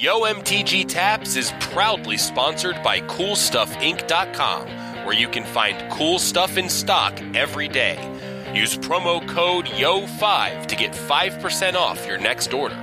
Yo MTG Taps is proudly sponsored by CoolStuffInc.com, where you can find cool stuff in stock every day. Use promo code YO5 to get 5% off your next order.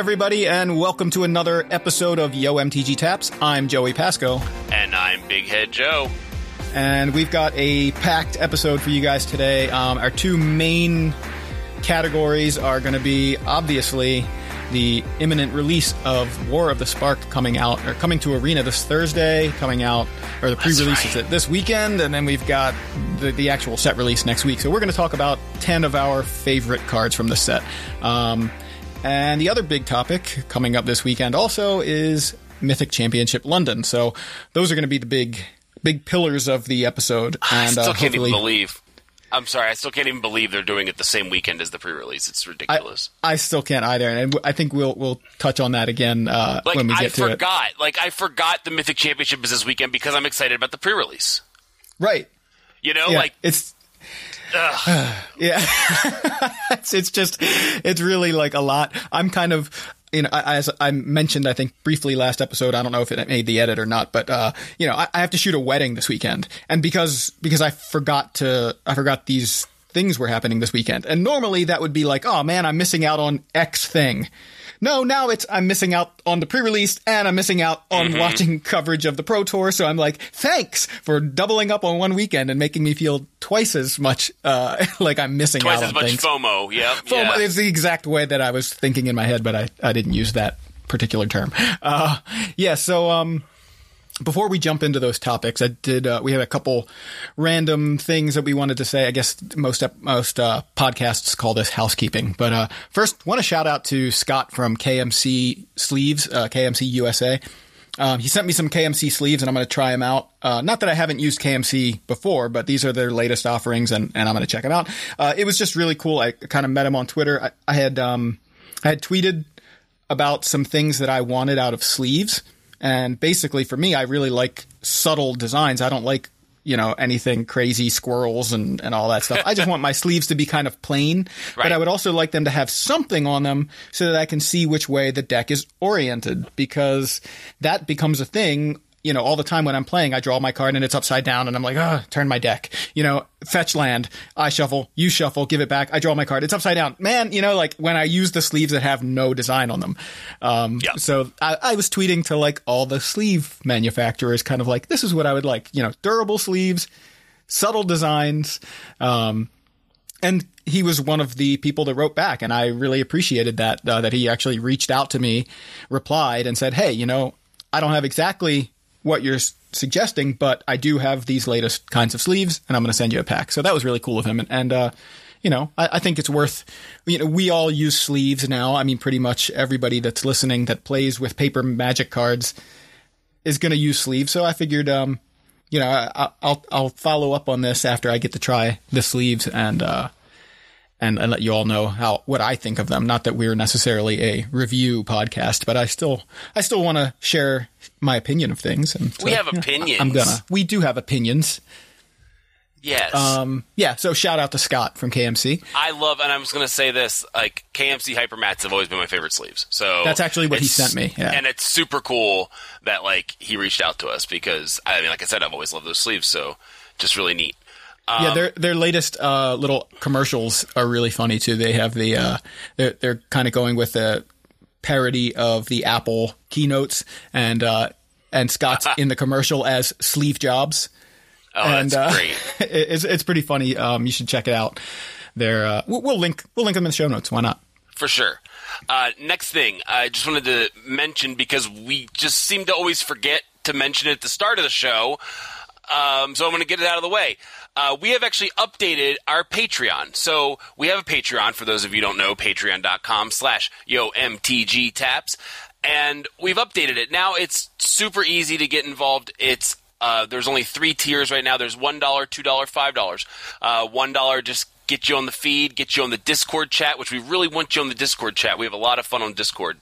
Everybody, and welcome to another episode of Yo MTG Taps. I'm Joey Pasco, And I'm Big Head Joe. and we've got a packed episode for you guys today. Um, our two main categories are going to be obviously the imminent release of War of the Spark coming out, or coming to Arena this Thursday, coming out, or the pre release is right. this weekend, and then we've got the, the actual set release next week. So we're going to talk about 10 of our favorite cards from the set. Um, and the other big topic coming up this weekend also is Mythic Championship London. So those are going to be the big big pillars of the episode. I still uh, can't even believe. I'm sorry, I still can't even believe they're doing it the same weekend as the pre-release. It's ridiculous. I still can't either, and I think we'll we'll touch on that again uh, like when we I get to it. I forgot. Like I forgot the Mythic Championship is this weekend because I'm excited about the pre-release. Right? You know, Yeah. like it's. Yeah, it's, it's just it's really like a lot. I'm kind of you know as I mentioned I think briefly last episode. I don't know if it made the edit or not, but uh, you know I, I have to shoot a wedding this weekend, and because because I forgot to I forgot these things were happening this weekend, and normally that would be like oh man I'm missing out on X thing. No, now it's I'm missing out on the pre-release and I'm missing out on watching coverage of the Pro Tour. So I'm like, thanks for doubling up on one weekend and making me feel twice as much uh, like I'm missing twice out as on much things. FOMO. Yep. FOMO yeah. is the exact way that I was thinking in my head, but I, I didn't use that particular term. Uh, yeah, so um, before we jump into those topics, I did. Uh, we had a couple random things that we wanted to say. I guess most most uh, podcasts call this housekeeping. But uh, first, want to shout out to Scott from KMC Sleeves, uh, KMC USA. Um, he sent me some KMC sleeves, and I'm going to try them out. Uh, not that I haven't used KMC before, but these are their latest offerings, and, and I'm going to check them out. Uh, it was just really cool. I kind of met him on Twitter. I, I had um, I had tweeted about some things that I wanted out of sleeves. And basically, for me, I really like subtle designs. I don't like, you know, anything crazy squirrels and, and all that stuff. I just want my sleeves to be kind of plain, but I would also like them to have something on them so that I can see which way the deck is oriented because that becomes a thing. You know, all the time when I'm playing, I draw my card and it's upside down and I'm like, ah, turn my deck. You know, fetch land, I shuffle, you shuffle, give it back, I draw my card, it's upside down. Man, you know, like when I use the sleeves that have no design on them. Um, Yeah. so I, I was tweeting to like all the sleeve manufacturers, kind of like, this is what I would like, you know, durable sleeves, subtle designs. Um, and he was one of the people that wrote back, and I really appreciated that. Uh, that he actually reached out to me, replied, and said, "Hey, you know, I don't have exactly what you're suggesting, but I do have these latest kinds of sleeves, and I'm going to send you a pack." So that was really cool of him, and, and uh, you know, I, I think it's worth. You know, we all use sleeves now. I mean, pretty much everybody that's listening that plays with paper magic cards is going to use sleeves. So I figured, um, you know, I, I'll I'll follow up on this after I get to try the sleeves and uh, and and let you all know how what I think of them. Not that we're necessarily a review podcast, but I still I still want to share my opinion of things. And so, We have opinions. I'm gonna. We do have opinions. yes. Um, yeah. So shout out to Scott from KMC. I love, and I was going to say this: like KMC Hypermats have always been my favorite sleeves. So That's actually what he sent me, yeah. and it's super cool that like he reached out to us because I mean, like I said, I've always loved those sleeves. So just really neat. Um, yeah, their their latest uh, little commercials are really funny too. They have the uh, they're they're kind of going with the parody of the Apple keynotes, and uh, and Scott's in the commercial as Sleeve Jobs. Oh, and that's uh, great. it's it's pretty funny. Um, you should check it out. There, uh, we'll, we'll link we'll link them in the show notes. Why not? For sure. Uh, next thing, I just wanted to mention because we just seem to always forget to mention it at the start of the show. Um, so I'm going to get it out of the way. Uh, we have actually updated our Patreon. So we have a Patreon, for those of you don't know, patreon.com slash yo MTG taps. And we've updated it. Now it's super easy to get involved. It's uh, there's only three tiers right now. There's one dollar, two dollar, five dollars. Uh, one dollar just get you on the feed, get you on the Discord chat, which we really want you on the Discord chat. We have a lot of fun on Discord.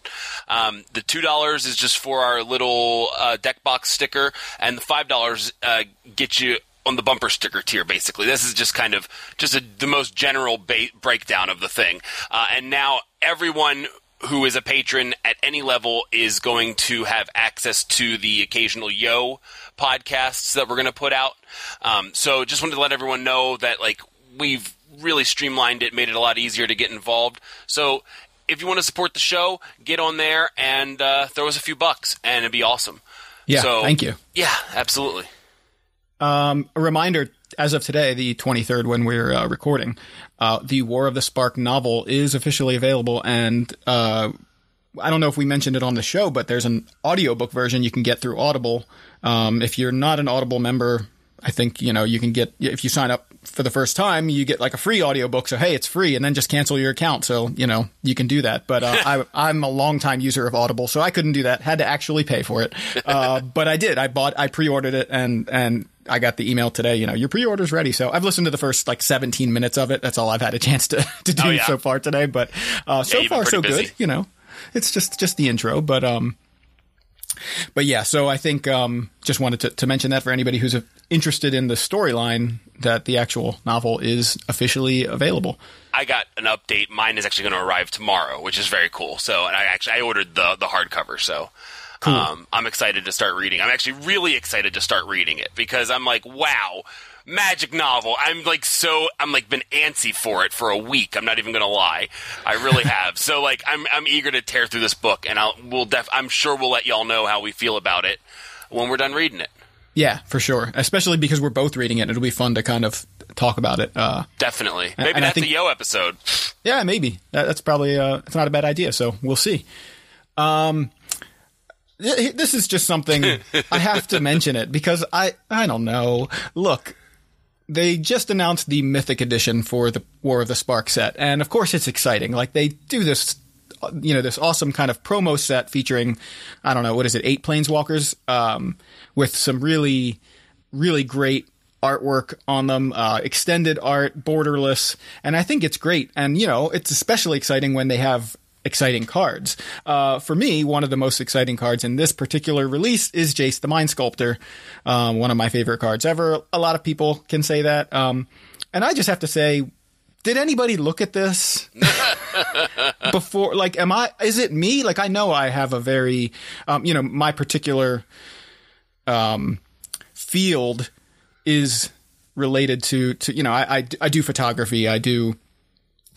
Um, the two dollars is just for our little uh, deck box sticker, and the five dollars uh, get you on the bumper sticker tier. Basically, this is just kind of just a, the most general ba- breakdown of the thing. Uh, and now everyone who is a patron at any level is going to have access to the occasional yo podcasts that we're going to put out. Um, so just wanted to let everyone know that like we've really streamlined it, made it a lot easier to get involved. So if you want to support the show, get on there and uh, throw us a few bucks, and it'd be awesome. Yeah, so, thank you. Yeah, absolutely. Um, a reminder as of today, the 23rd, when we're uh, recording, uh, the War of the Spark novel is officially available. And uh, I don't know if we mentioned it on the show, but there's an audiobook version you can get through Audible. Um, if you're not an Audible member, I think, you know, you can get, if you sign up for the first time, you get like a free audiobook. So, hey, it's free and then just cancel your account. So, you know, you can do that. But uh, I, am a longtime user of Audible, so I couldn't do that. Had to actually pay for it. Uh, but I did. I bought, I pre-ordered it and, and I got the email today, you know, your pre-order's ready. So I've listened to the first like 17 minutes of it. That's all I've had a chance to, to do Oh, yeah. so far today. But uh, so you've far, so busy. good. You know, it's just just the intro. But um, but yeah. So I think um, just wanted to, to mention that for anybody who's interested in the storyline, that the actual novel is officially available. I got an update. Mine is actually going to arrive tomorrow, which is very cool. So, and I actually I ordered the the hardcover. So, um, I'm excited to start reading. I'm actually really excited to start reading it because I'm like, wow, magic novel. I'm like so I'm like been antsy for it for a week. I'm not even going to lie. I really have. so like I'm I'm eager to tear through this book, and I'll we'll def I'm sure we'll let y'all know how we feel about it when we're done reading it. Yeah, for sure. Especially because we're both reading it. It'll be fun to kind of talk about it. Uh, Definitely. Maybe and I that's think- a Yo episode. Yeah, maybe that, that's probably uh, it's not a bad idea. So we'll see. Um, th- this is just something I have to mention it because I I don't know. Look, they just announced the Mythic Edition for the War of the Spark set, and of course it's exciting. Like they do this, you know, this awesome kind of promo set featuring I don't know what is it, eight planeswalkers, um, with some really really great artwork on them, uh, extended art, borderless, and I think it's great. And you know, it's especially exciting when they have exciting cards. Uh, for me, one of the most exciting cards in this particular release is Jace the Mind Sculptor, um, one of my favorite cards ever. A lot of people can say that, um, and I just have to say. Did anybody look at this before? Like, am I? Is it me? Like, I know I have a very, um, you know, my particular um, field is related to to you know I I, I do photography I do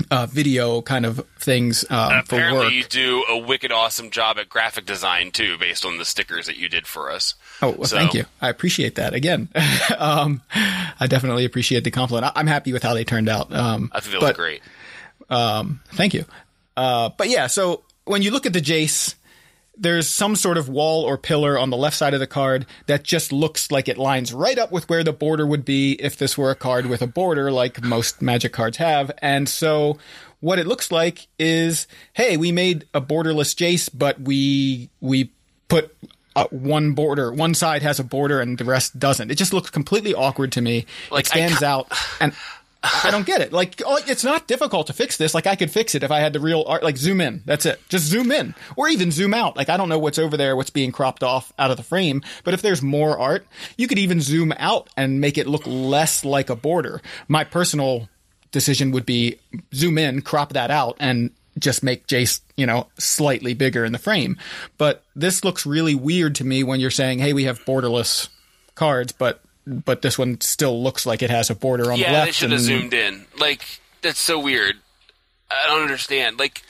uh, video kind of things um, for Apparently, work. you do a wicked awesome job at graphic design too, based on the stickers that you did for us. Oh, well, So- thank you. I appreciate that. Again, um, I definitely appreciate the compliment. I- I'm happy with how they turned out. Um, I they but- great. Thank you. Uh, but yeah, so when you look at the Jace, there's some sort of wall or pillar on the left side of the card that just looks like it lines right up with where the border would be if this were a card with a border, like most magic cards have. And so what it looks like is, hey, we made a borderless Jace, but we we put uh, one border, one side has a border and the rest doesn't. It just looks completely awkward to me. Like, it stands out and. I don't get it. Like, oh, it's not difficult to fix this. Like, I could fix it if I had the real art. Like, zoom in. That's it. Just zoom in, or even zoom out. Like, I don't know what's over there, what's being cropped off out of the frame. But if there's more art, you could even zoom out and make it look less like a border. My personal decision would be zoom in, crop that out, and just make Jace, you know, slightly bigger in the frame. But this looks really weird to me when you're saying, "Hey, we have borderless cards," but but this one still looks like it has a border on the left. Yeah, they should have and- zoomed in. Like that's so weird. I don't understand. Like,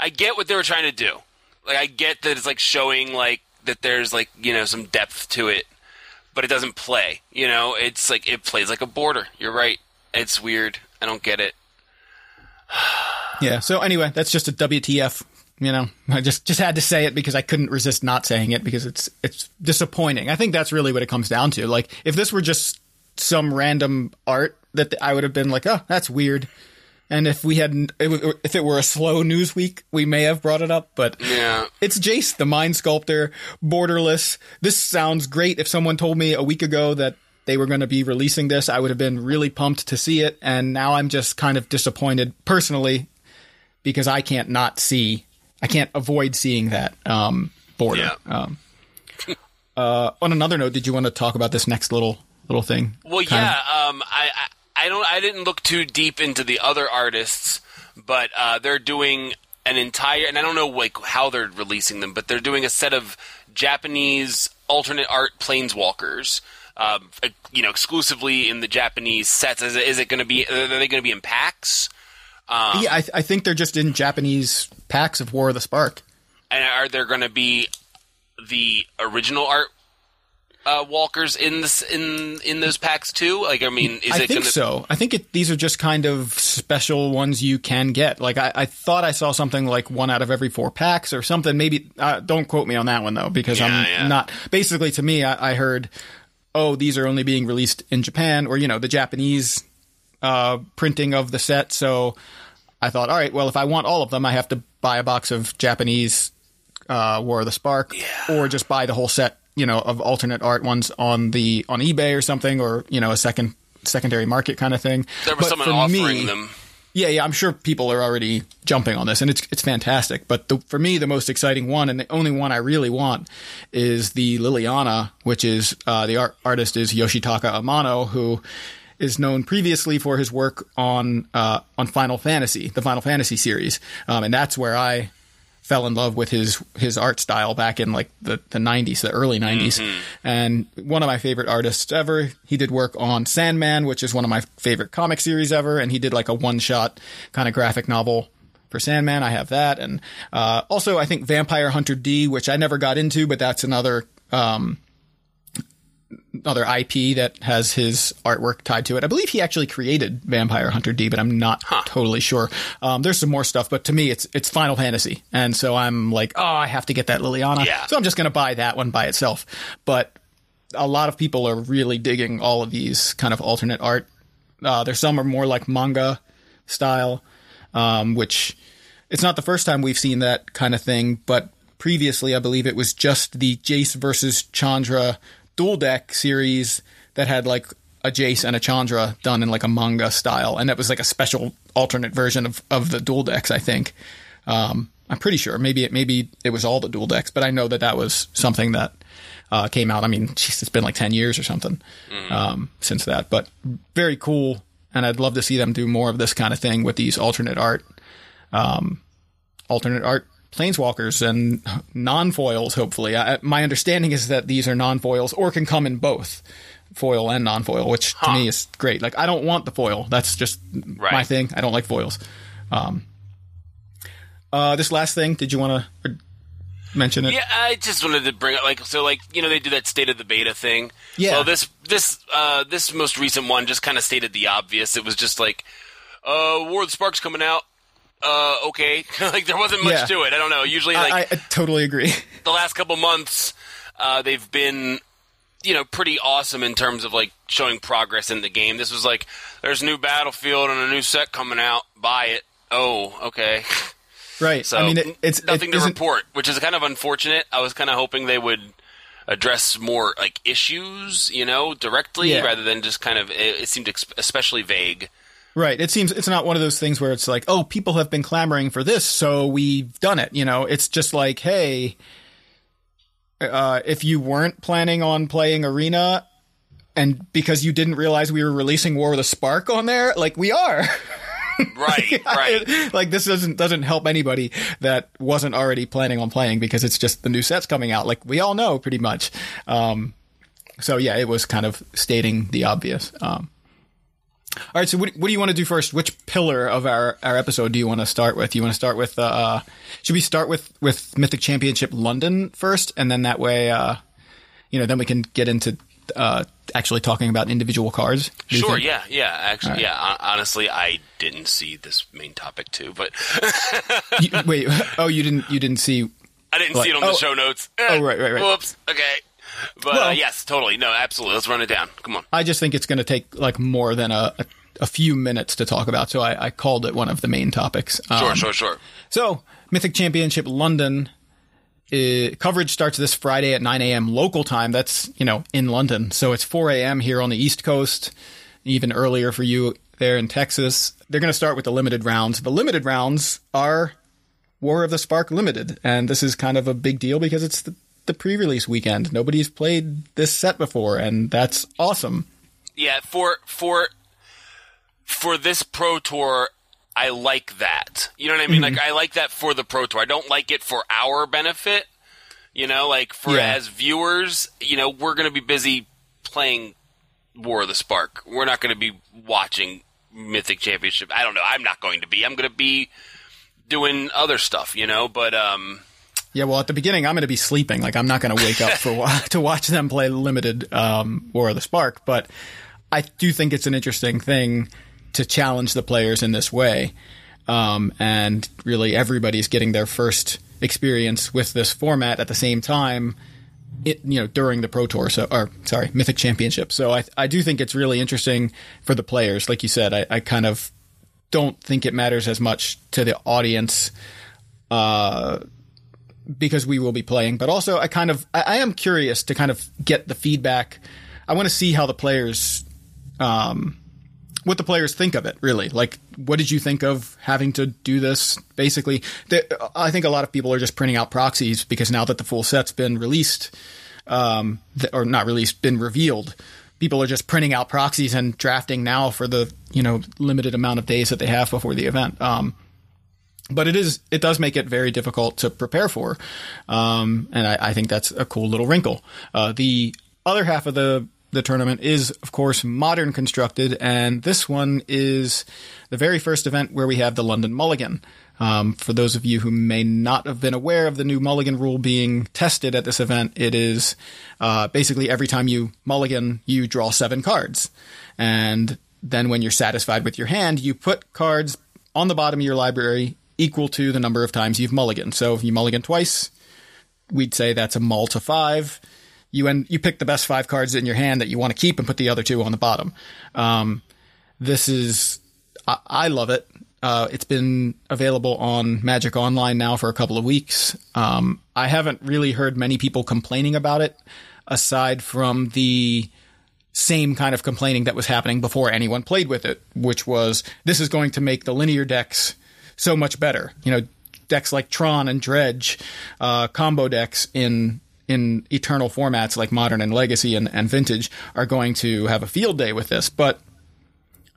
I get what they were trying to do. Like, I get that it's like showing like that there's like you know some depth to it, but it doesn't play. You know, it's like it plays like a border. You're right. It's weird. I don't get it. Yeah. So anyway, that's just a WTF. You know, I just just had to say it because I couldn't resist not saying it because it's it's disappointing. I think that's really what it comes down to. Like if this were just some random art that I would have been like, oh, that's weird. And if we hadn't, if it were a slow news week, we may have brought it up. But Yeah. it's Jace, the Mind Sculptor, borderless. This sounds great. If someone told me a week ago that they were going to be releasing this, I would have been really pumped to see it. And now I'm just kind of disappointed personally because I can't not see, I can't avoid seeing that um, border. Yeah. Um, uh, on another note, did you want to talk about this next little little thing? Well, of- yeah. Um, I, I I don't I didn't look too deep into the other artists, but uh, they're doing an entire and I don't know like how they're releasing them, but they're doing a set of Japanese alternate art planeswalkers. Um, you know, exclusively in the Japanese sets. Is it, is it going to be? Are they going to be in packs? Um, yeah, I, th- I think they're just in Japanese packs of War of the Spark. And are there going to be the original art uh, walkers in this in in those packs too? Like, I mean, is I it think gonna, so. I think it, these are just kind of special ones you can get. Like I, I thought I saw something like one out of every four packs or something. Maybe uh, don't quote me on that one though, because Yeah, I'm yeah. not. Basically, to me, I, I heard, oh, these are only being released in Japan or you know the Japanese uh, printing of the set. So I thought, all right, well, if I want all of them, I have to buy a box of Japanese uh, War of the Spark, or just buy the whole set, you know, of alternate art ones on the on eBay or something, or you know, a second secondary market kind of thing. There was But someone for offering me- them. Yeah, yeah, I'm sure people are already jumping on this, and it's it's fantastic. But the, for me, the most exciting one, and the only one I really want, is the Liliana, which is uh, the art, artist is Yoshitaka Amano, who is known previously for his work on uh, on Final Fantasy, the Final Fantasy series, um, and that's where I fell in love with his his art style back in like the, the 90s, the early 90s. And one of my favorite artists ever. He did work on Sandman, which is one of my favorite comic series ever. And he did like a one shot kind of graphic novel for Sandman. I have that. And uh, also, I think Vampire Hunter D, which I never got into, but that's another. Um, other IP that has his artwork tied to it. I believe he actually created Vampire Hunter D, but I'm not totally sure. Um, there's some more stuff, but to me, it's it's Final Fantasy, and so I'm like, oh, I have to get that Liliana. Yeah. So I'm just going to buy that one by itself. But a lot of people are really digging all of these kind of alternate art. Uh, there's some are more like manga style, um, which it's not the first time we've seen that kind of thing, but previously I believe it was just the Jace versus Chandra dual deck series that had like a Jace and a Chandra done in like a manga style, and that was like a special alternate version of, of the dual decks. I think um, I'm pretty sure maybe it maybe it was all the dual decks, but I know that that was something that uh, came out. I mean, geez, it's been like ten years or something um, since that, but very cool. And I'd love to see them do more of this kind of thing with these alternate art, um, alternate art planeswalkers and non foils. Hopefully, I, my understanding is that these are non foils or can come in both foil and non foil, which to me is great. Like I don't want the foil. That's just my thing. I don't like foils. Um, uh, this last thing, did you want to mention it? Yeah, I just wanted to bring up like so like you know they do that state of the beta thing. Yeah. Well, this this uh this most recent one just kind of stated the obvious. It was just like, uh, War of the Sparks coming out. Uh, okay, like there wasn't much Yeah. to it. I don't know. Usually, like I, I, I totally agree. the last couple months, uh, they've been, you know, pretty awesome in terms of like showing progress in the game. This was like, there's a new battlefield and a new set coming out. Buy it. Oh, okay. right. So I mean, it, it's nothing it to report, which is kind of unfortunate. I was kind of hoping they would address more like issues, you know, directly Yeah. rather than just kind of. It, it seemed ex- especially vague. Right. It seems it's not one of those things where it's like, oh, people have been clamoring for this, so we've done it. You know, it's just like, hey, uh, if you weren't planning on playing Arena, and because you didn't realize we were releasing War with a Spark on there, like we are. Right, right. like this doesn't doesn't help anybody that wasn't already planning on playing because it's just the new sets coming out. Like we all know pretty much. Um, so yeah, it was kind of stating the obvious. Um, all right, so what, what do you want to do first? Which pillar of our, our episode do you want to start with? You want to start with uh, should we start with with Mythic Championship London first, and then that way, uh, you know, then we can get into uh, actually talking about individual cards. Sure, think? yeah, yeah. Actually, yeah. Honestly, I didn't see this main topic too, but You- wait, oh, you didn't you didn't see I didn't Like- see it on the oh, show notes. oh, right, right, right. Whoops. Okay. But Well- uh, yes, totally. No, absolutely. Let's run it down. Come on. I just think it's going to take like more than a, a, a few minutes to talk about, so I, I called it one of the main topics. Sure, Um, sure, sure. So, Mythic Championship London uh, coverage starts this Friday at 9 a.m. local time. That's, you know, in London. So it's 4 a.m. here on the East Coast, even earlier for you there in Texas. They're going to start with the limited rounds. The limited rounds are War of the Spark Limited. And this is kind of a big deal because it's the, the pre release weekend. Nobody's played this set before, and that's awesome. Yeah, for for for this pro tour, I like that. You know what I mean? Like I like that for the pro tour. I don't like it for our benefit. You know, like for Yeah. as viewers, you know, we're going to be busy playing War of the Spark. We're not going to be watching Mythic Championship. I don't know. I'm not going to be. I'm going to be doing other stuff, you know, but um Yeah, well, at the beginning, I'm going to be sleeping. Like, I'm not going to wake up for to watch them play limited um, War of the Spark. But I do think it's an interesting thing to challenge the players in this way, um, and really everybody's getting their first experience with this format at the same time. It, you know, during the Pro Tour, so or sorry, Mythic Championship. So I I do think it's really interesting for the players. Like you said, I, I kind of don't think it matters as much to the audience because we will be playing, but also I kind of I, am curious to kind of get the feedback. I want to see how the players, um, what the players think of it. Really, like what did you think of having to do this? Basically, the, I think a lot of people are just printing out proxies because now that the full set's been released, um, th- or not released, been revealed. People are just printing out proxies and drafting now for the you know limited amount of days that they have before the event. Um, but it is it does make it very difficult to prepare for, um, and I, I think that's a cool little wrinkle. Uh, the other half of the the tournament is, of course, modern constructed, and this one is the very first event where we have the London Mulligan. Um, for those of you who may not have been aware of the new Mulligan rule being tested at this event, it is uh, basically every time you mulligan, you draw seven cards, and then when you're satisfied with your hand, you put cards on the bottom of your library equal to the number of times you've mulliganed. So if you mulligan twice, we'd say that's a mull to five. You end, you pick the best five cards in your hand that you want to keep and put the other two on the bottom. Um, this is, I, I love it. Uh, it's been available on Magic Online now for a couple of weeks. Um, I haven't really heard many people complaining about it, aside from the same kind of complaining that was happening before anyone played with it, which was this is going to make the linear decks so much better. You know, decks like Tron and Dredge, uh, combo decks in in eternal formats like Modern and Legacy and, and Vintage are going to have a field day with this. But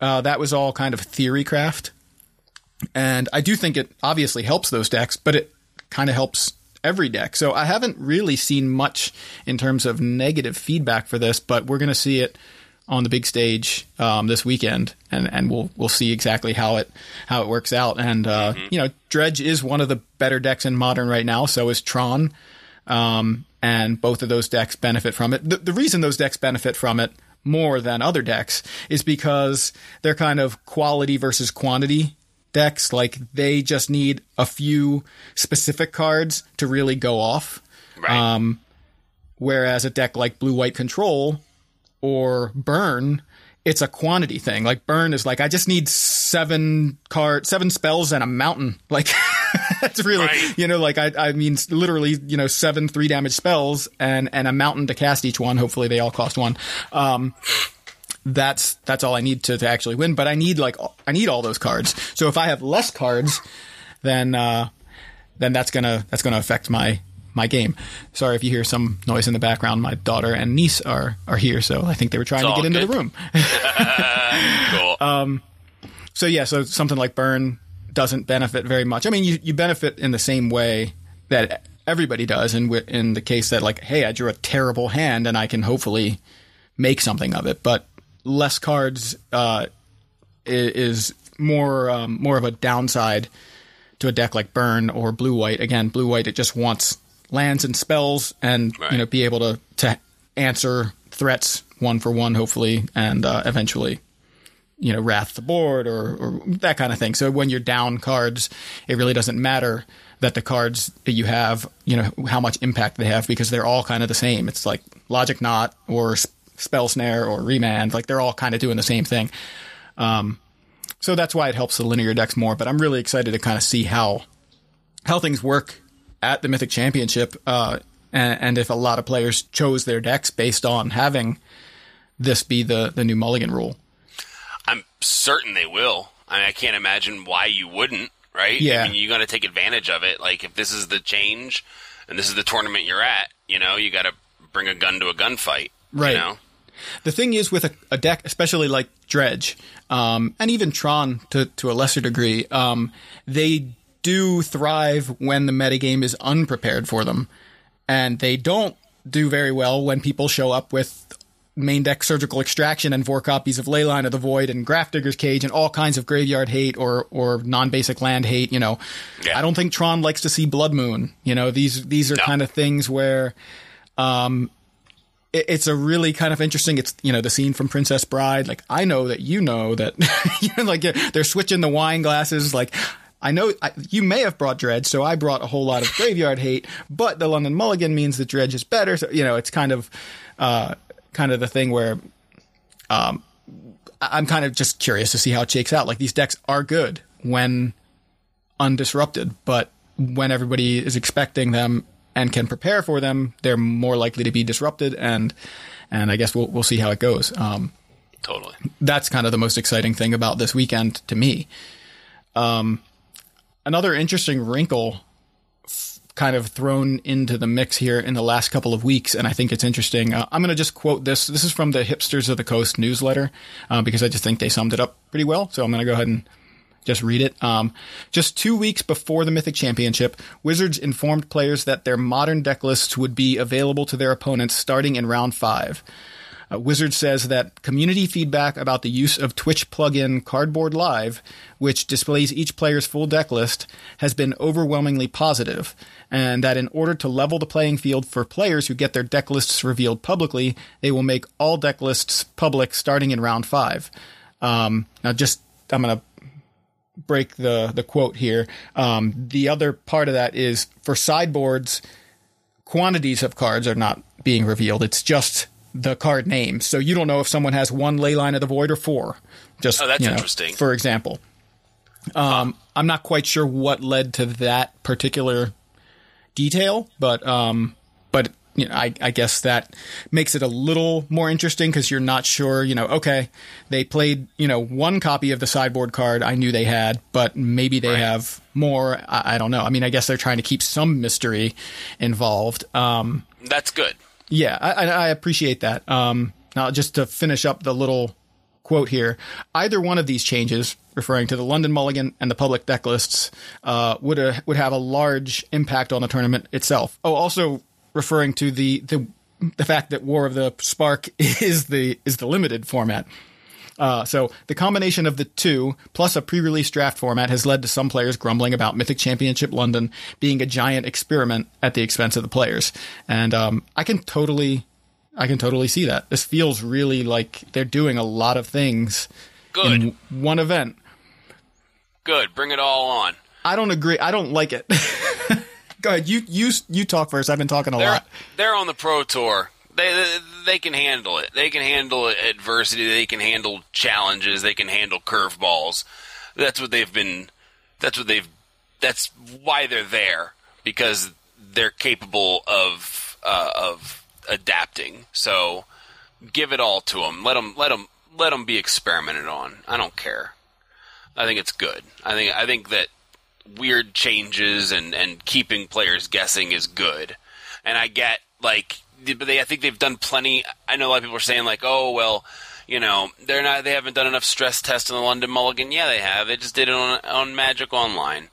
uh, that was all kind of theory craft, and I do think it obviously helps those decks, but it kind of helps every deck. So I haven't really seen much in terms of negative feedback for this, but we're going to see it on the big stage um, this weekend, and, and we'll we'll see exactly how it how it works out. And uh, you know, Dredge is one of the better decks in Modern right now. So is Tron, um, and both of those decks benefit from it. The, the reason those decks benefit from it more than other decks is because they're kind of quality versus quantity decks. Like they just need a few specific cards to really go off. right. Um, whereas a deck like Blue White Control or Burn, it's a quantity thing. Like Burn is like I just need seven card, seven spells and a mountain. Like that's really Right. you know like I I mean literally you know seven three damage spells and and a mountain to cast each one. Hopefully they all cost one. Um, that's that's all I need to, to actually win. But I need like I need all those cards. So if I have less cards, then uh, then that's gonna that's gonna affect my my game. Sorry if you hear some noise in the background. My daughter and niece are are here, so I think they were trying to get into the room. cool. um, so yeah, so something like burn doesn't benefit very much. I mean, you you benefit in the same way that everybody does, in in the case that like, hey, I drew a terrible hand and I can hopefully make something of it, but less cards uh, is more um, more of a downside to a deck like burn or blue white. Again, blue white it just wants lands and spells, and Right. you know be able to to answer threats one for one, hopefully, and uh, eventually you know, wrath the board or, or that kind of thing. So when you're down cards, it really doesn't matter that the cards that you have, you know, how much impact they have because they're all kind of the same. It's like Logic Knot or Spell Snare or Remand. Like they're all kind of doing the same thing. Um, so that's why it helps the linear decks more. But I'm really excited to kind of see how how things work at the Mythic Championship, uh, and, and if a lot of players chose their decks based on having this be the the new Mulligan rule. I'm certain they will. I mean, I can't imagine why you wouldn't, right? Yeah. I mean, you're going to take advantage of it. Like, if this is the change and this is the tournament you're at, you know, you got to bring a gun to a gunfight. Right. You know? The thing is with a, a deck, especially like Dredge, um, and even Tron to, to a lesser degree, um, they do thrive when the metagame is unprepared for them. And they don't do very well when people show up with main deck surgical extraction and four copies of Leyline of the Void and Grafdigger's Cage and all kinds of graveyard hate or or non basic land hate. You know, Yeah. I don't think Tron likes to see Blood Moon. You know, these these are No. kind of things where um, it's a really kind of interesting. It's you know the scene from Princess Bride. Like I know that you know that you know, like they're switching the wine glasses. Like I know I, you may have brought Dredge, so I brought a whole lot of graveyard hate. But the London Mulligan means that Dredge is better. So you know it's kind of uh, kind of the thing where um, I- I'm kind of just curious to see how it shakes out. Like these decks are good when undisrupted, but when everybody is expecting them and can prepare for them, they're more likely to be disrupted. And and I guess we'll we'll see how it goes. Um, Totally. that's kind of the most exciting thing about this weekend to me. Um, another interesting wrinkle f- kind of thrown into the mix here in the last couple of weeks, and I think it's interesting. Uh, I'm going to just quote this. This is from the Hipsters of the Coast newsletter uh, because I just think they summed it up pretty well. So I'm going to go ahead and just read it. Um, just two weeks before the Mythic Championship, Wizards informed players that their modern deck lists would be available to their opponents starting in round five. Uh, Wizard says that community feedback about the use of Twitch plugin Cardboard Live, which displays each player's full deck list, has been overwhelmingly positive, and that in order to level the playing field for players who get their deck lists revealed publicly, they will make all deck lists public starting in round five. Um, now, just I'm going to break the the quote here. Um, the other part of that is for sideboards, quantities of cards are not being revealed. It's just the card name. So you don't know if someone has one Leyline of the Void or four. Just Oh, that's you know, interesting. For example, um, I'm not quite sure what led to that particular detail, but um, but you know, I, I guess that makes it a little more interesting because you're not sure. You know, okay, they played you know one copy of the sideboard card I knew they had, but maybe they Right. have more. I, I don't know. I mean, I guess they're trying to keep some mystery involved. Um, That's good. Yeah, I, I appreciate that. Um, now, just to finish up the little quote here, either one of these changes, referring to the London Mulligan and the public deck lists, uh, would uh, would have a large impact on the tournament itself. Oh, also referring to the the the fact that War of the Spark is the is the limited format. Uh, so the combination of the two, plus a pre-release draft format, has led to some players grumbling about Mythic Championship London being a giant experiment at the expense of the players. And um, I can totally, I can totally see that. This feels really like they're doing a lot of things Good. in one event. Good. Bring it all on. I don't agree. I don't like it. Go ahead. You you you talk first. I've been talking a They're lot. they're on the pro tour. They, they can handle it. They can handle adversity. They can handle challenges. They can handle curveballs. That's what they've been. That's what they've. That's why they're there because they're capable of uh, of adapting. So give it all to them. Let them let them let them be experimented on. I don't care. I think it's good. I think I think that weird changes and and keeping players guessing is good. And I get like, but they I think they've done plenty. I know a lot of people are saying like, oh well, you know, they're not they haven't done enough stress tests in the London Mulligan. Yeah, they have. They just did it on on Magic Online.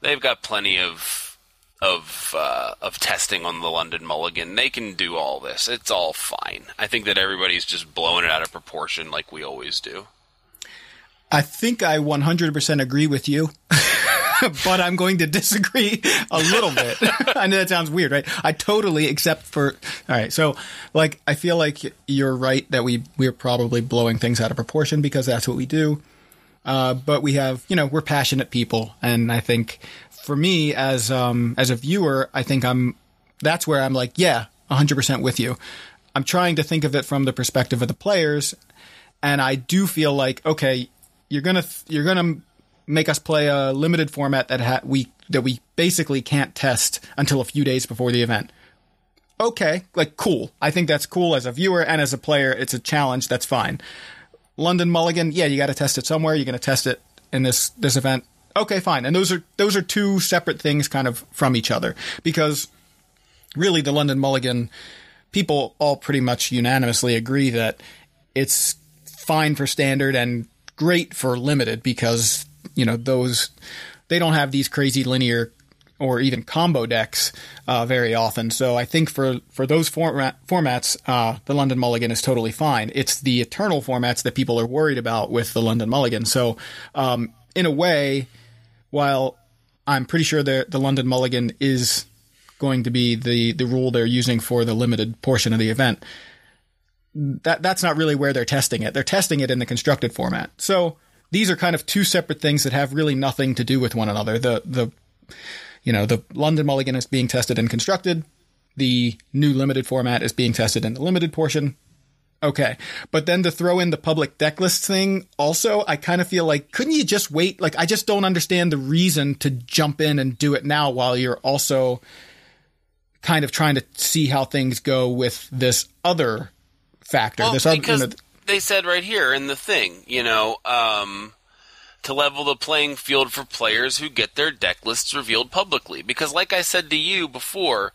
They've got plenty of of uh, of testing on the London Mulligan. They can do all this. It's all fine. I think that everybody's just blowing it out of proportion like we always do. I think I 100% agree with you. but I'm going to disagree a little bit. I know that sounds weird, right? I totally, except for all right. So, like, I feel like you're right that we we're probably blowing things out of proportion because that's what we do. Uh, but we have, you know, we're passionate people, and I think for me as um, as a viewer, I think I'm that's where I'm like, yeah, 100 percent with you. I'm trying to think of it from the perspective of the players, and I do feel like okay, you're gonna you're gonna make us play a limited format that ha- we that we basically can't test until a few days before the event. Okay, like cool. I think that's cool as a viewer and as a player. It's a challenge. That's fine. London Mulligan, yeah, you got to test it somewhere. You're going to test it in this this event. Okay, fine. And those are those are two separate things, kind of from each other, because really the London Mulligan people all pretty much unanimously agree that it's fine for standard and great for limited because you know those they don't have these crazy linear or even combo decks uh, very often. So I think for for those format, formats, uh, the London Mulligan is totally fine. It's the eternal formats that people are worried about with the London Mulligan. So um, in a way, while I'm pretty sure the the London Mulligan is going to be the the rule they're using for the limited portion of the event. That that's not really where they're testing it. They're testing it in the constructed format. So these are kind of two separate things that have really nothing to do with one another. The the you know the London Mulligan is being tested and constructed. The new limited format is being tested in the limited portion. Okay. But then to throw in the public deck list thing, also, I kind of feel like, couldn't you just wait? Like, I just don't understand the reason to jump in and do it now while you're also kind of trying to see how things go with this other factor. Well, this other, because you know, they said right here in the thing, you know, um, to level the playing field for players who get their deck lists revealed publicly. Because, like I said to you before,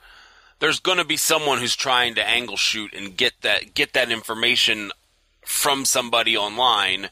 there's going to be someone who's trying to angle shoot and get that get that information from somebody online.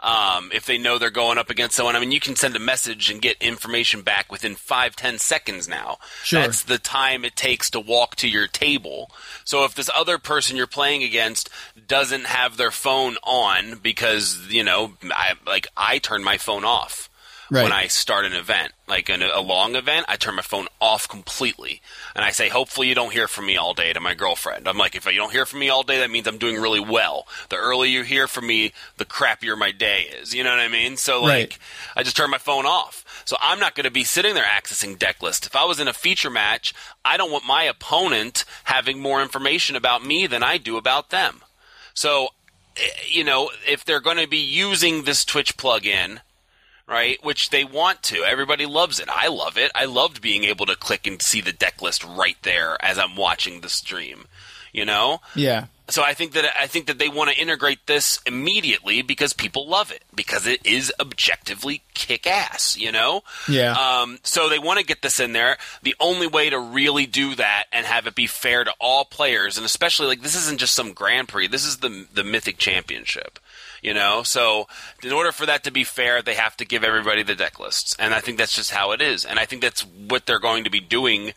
Um, if they know they're going up against someone, I mean, you can send a message and get information back within five, ten seconds now. Sure. That's the time it takes to walk to your table. So if this other person you're playing against doesn't have their phone on because you know, I, like I turn my phone off Right. when I start an event, like an, a long event, I turn my phone off completely, and I say, "Hopefully, you don't hear from me all day." To my girlfriend, I'm like, "If you don't hear from me all day, that means I'm doing really well. The earlier you hear from me, the crappier my day is." You know what I mean? So, like, Right. I just turn my phone off. So I'm not going to be sitting there accessing deck list. If I was in a feature match, I don't want my opponent having more information about me than I do about them. So, eh, you know, if they're going to be using this Twitch plugin, right, which they want to, everybody loves it. I love it. I loved being able to click and see the deck list right there as I'm watching the stream. You know, yeah. so I think that I think that they want to integrate this immediately because people love it because it is objectively kick ass, you know. Yeah. Um, so they want to get this in there. The only way to really do that and have it be fair to all players, and especially like this isn't just some Grand Prix. This is the the Mythic Championship. You know, so in order for that to be fair, they have to give everybody the deck lists, and I think that's just how it is. And I think that's what they're going to be doing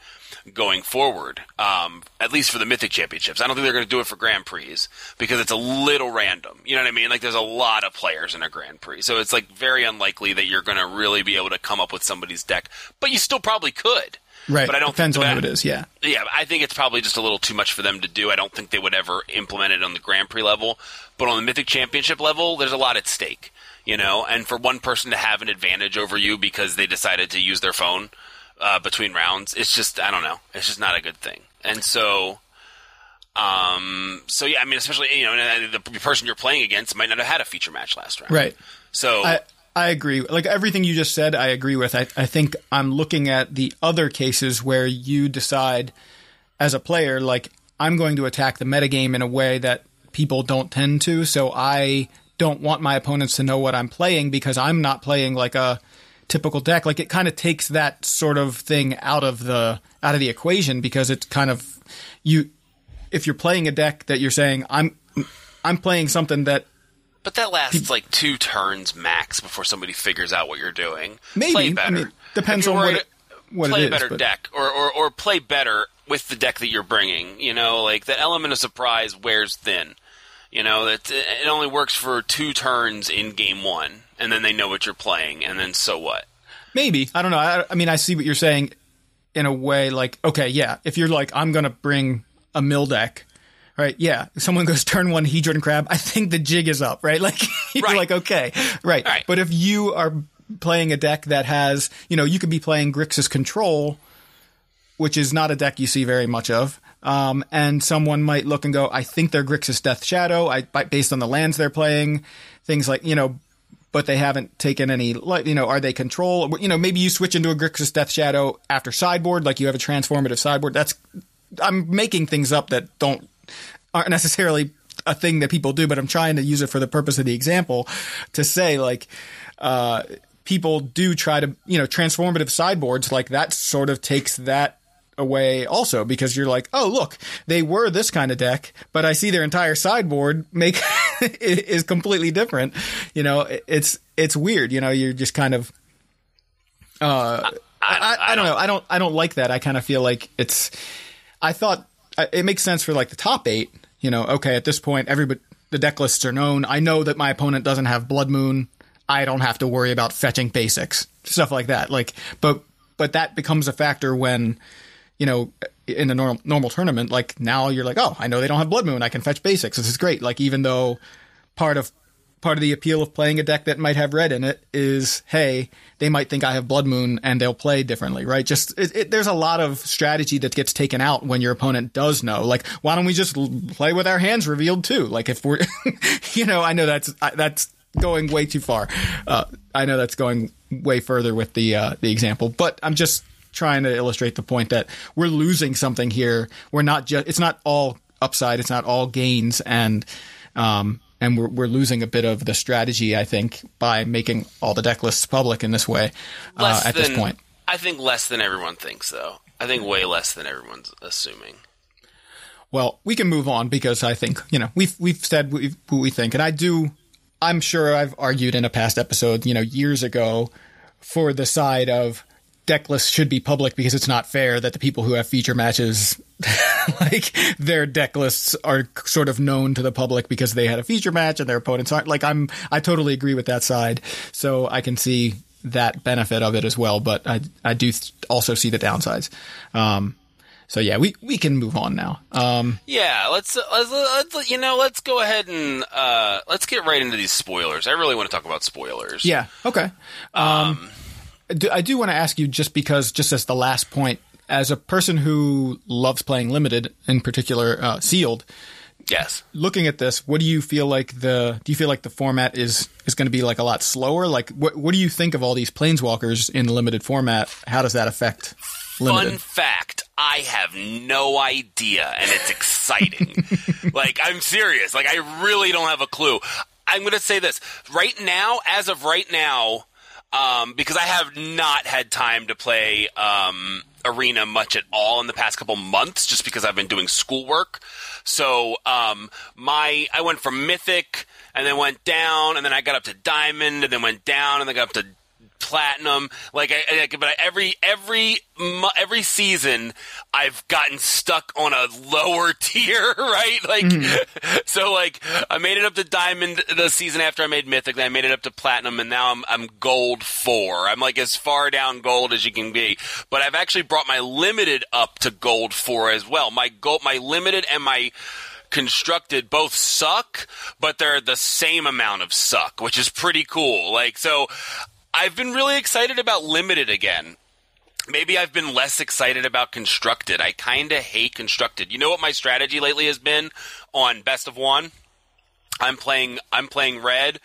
going forward, um, at least for the Mythic Championships. I don't think they're going to do it for Grand Prix because it's a little random. You know what I mean? Like there's a lot of players in a Grand Prix, so it's like very unlikely that you're going to really be able to come up with somebody's deck. But you still probably could. Right. But I don't Depends think on who it is. Yeah. yeah, I think it's probably just a little too much for them to do. I don't think they would ever implement it on the Grand Prix level, but on the Mythic Championship level, there's a lot at stake, you know. And for one person to have an advantage over you because they decided to use their phone uh, between rounds, it's just I don't know, it's just not a good thing. And so, um, so yeah, I mean, especially you know, uh, the person you're playing against might not have had a feature match last round, Right. So I I agree. Like everything you just said, I agree with. I I think I'm looking at the other cases where you decide as a player, like I'm going to attack the metagame in a way that people don't tend to. So I don't want my opponents to know what I'm playing because I'm not playing like a typical deck. Like it kind of takes that sort of thing out of the out of the equation because it's kind of you if you're playing a deck that you're saying I'm I'm playing something that But that lasts like two turns max before somebody figures out what you're doing. Maybe. play I better. mean, depends on what it- what play is, a better but- deck, or, or or play better with the deck that you're bringing. You know, like the element of surprise wears thin. You know that it only works for two turns in game one, and then they know what you're playing, and then so what? Maybe I don't know. I, I mean, I see what you're saying in a way. Like, okay, yeah, if you're like, I'm gonna bring a mill deck. Right, yeah. Someone goes turn one Hedron crab. I think the jig is up, right? Like you're Right. like, okay, right. Right. But if you are playing a deck that has, you know, you could be playing Grixis Control, which is not a deck you see very much of. Um, and someone might look and go, I think they're Grixis Death Shadow, I, based on the lands they're playing, things like, you know, but they haven't taken any, like, you know, are they control? You know, maybe you switch into a Grixis Death Shadow after sideboard, like you have a transformative sideboard. That's, I'm making things up that don't, aren't necessarily a thing that people do, but I'm trying to use it for the purpose of the example to say, like, uh, people do try to, you know, transformative sideboards, like that sort of takes that away also because you're like, oh, look, they were this kind of deck, but I see their entire sideboard make is completely different. You know, it's, it's weird. You know, you're just kind of, uh, I, I, don't know. I don't, I don't like that. I kind of feel like it's, I thought uh, it makes sense for like the top eight, you know, okay, at this point, everybody, the deck lists are known. I know that my opponent doesn't have Blood Moon. I don't have to worry about fetching basics, stuff like that. Like, but, but that becomes a factor when, you know, in a normal, normal tournament, like now you're like, oh, I know they don't have Blood Moon. I can fetch basics. This is great. Like, even though part of, part of the appeal of playing a deck that might have red in it is, hey, they might think I have Blood Moon and they'll play differently, right? Just it, it, there's a lot of strategy that gets taken out when your opponent does know. Like, why don't we just play with our hands revealed too? Like, if we're, you know, I know that's that's going way too far. Uh, I know that's going way further with the uh, the example, but I'm just trying to illustrate the point that we're losing something here. We're not just it's not all upside, it's not all gains, and um, and we're we're losing a bit of the strategy, I think, by making all the deck lists public in this way uh, at than, this point. I think less than everyone thinks, though. I think way less than everyone's assuming. Well, we can move on because I think you know we've we've said we who we think, and I do. I'm sure I've argued in a past episode, you know, years ago, for the side of deck lists should be public because it's not fair that the people who have feature matches, like their deck lists, are sort of known to the public because they had a feature match and their opponents aren't. Like I'm, I totally agree with that side, so I can see that benefit of it as well. But I, I do also see the downsides. Um, so yeah, we we can move on now. Um, Yeah, let's, uh, let's let's you know let's go ahead and uh, let's get right into these spoilers. I really want to talk about spoilers. yeah, okay. Um, do, I do want to ask you just because, just as the last point, as a person who loves playing limited, in particular uh, sealed, Yes. looking at this, what do you feel like the? Do you feel like the format is is going to be like a lot slower? Like, what what do you think of all these planeswalkers in limited format? How does that affect limited? Fun fact: I have no idea, and it's exciting. like I'm serious. Like I really don't have a clue. I'm going to say this right now, as of right now, um, because I have not had time to play um, Arena much at all in the past couple months, just because I've been doing schoolwork. So um, my I went from Mythic and then went down, and then I got up to Diamond, and then went down, and then got up to platinum. Like, I, I, but every every every season, I've gotten stuck on a lower tier, right? Like, mm-hmm. so like I made it up to diamond the season after I made mythic. Then I made it up to platinum, and now I'm I'm gold four. I'm like as far down gold as you can be. But I've actually brought my limited up to gold four as well. My gold, my limited, and my constructed both suck, but they're the same amount of suck, which is pretty cool. Like, so I've been really excited about limited again. Maybe I've been less excited about constructed. I kind of hate constructed. You know what my strategy lately has been on best of one? I'm playing I'm playing red.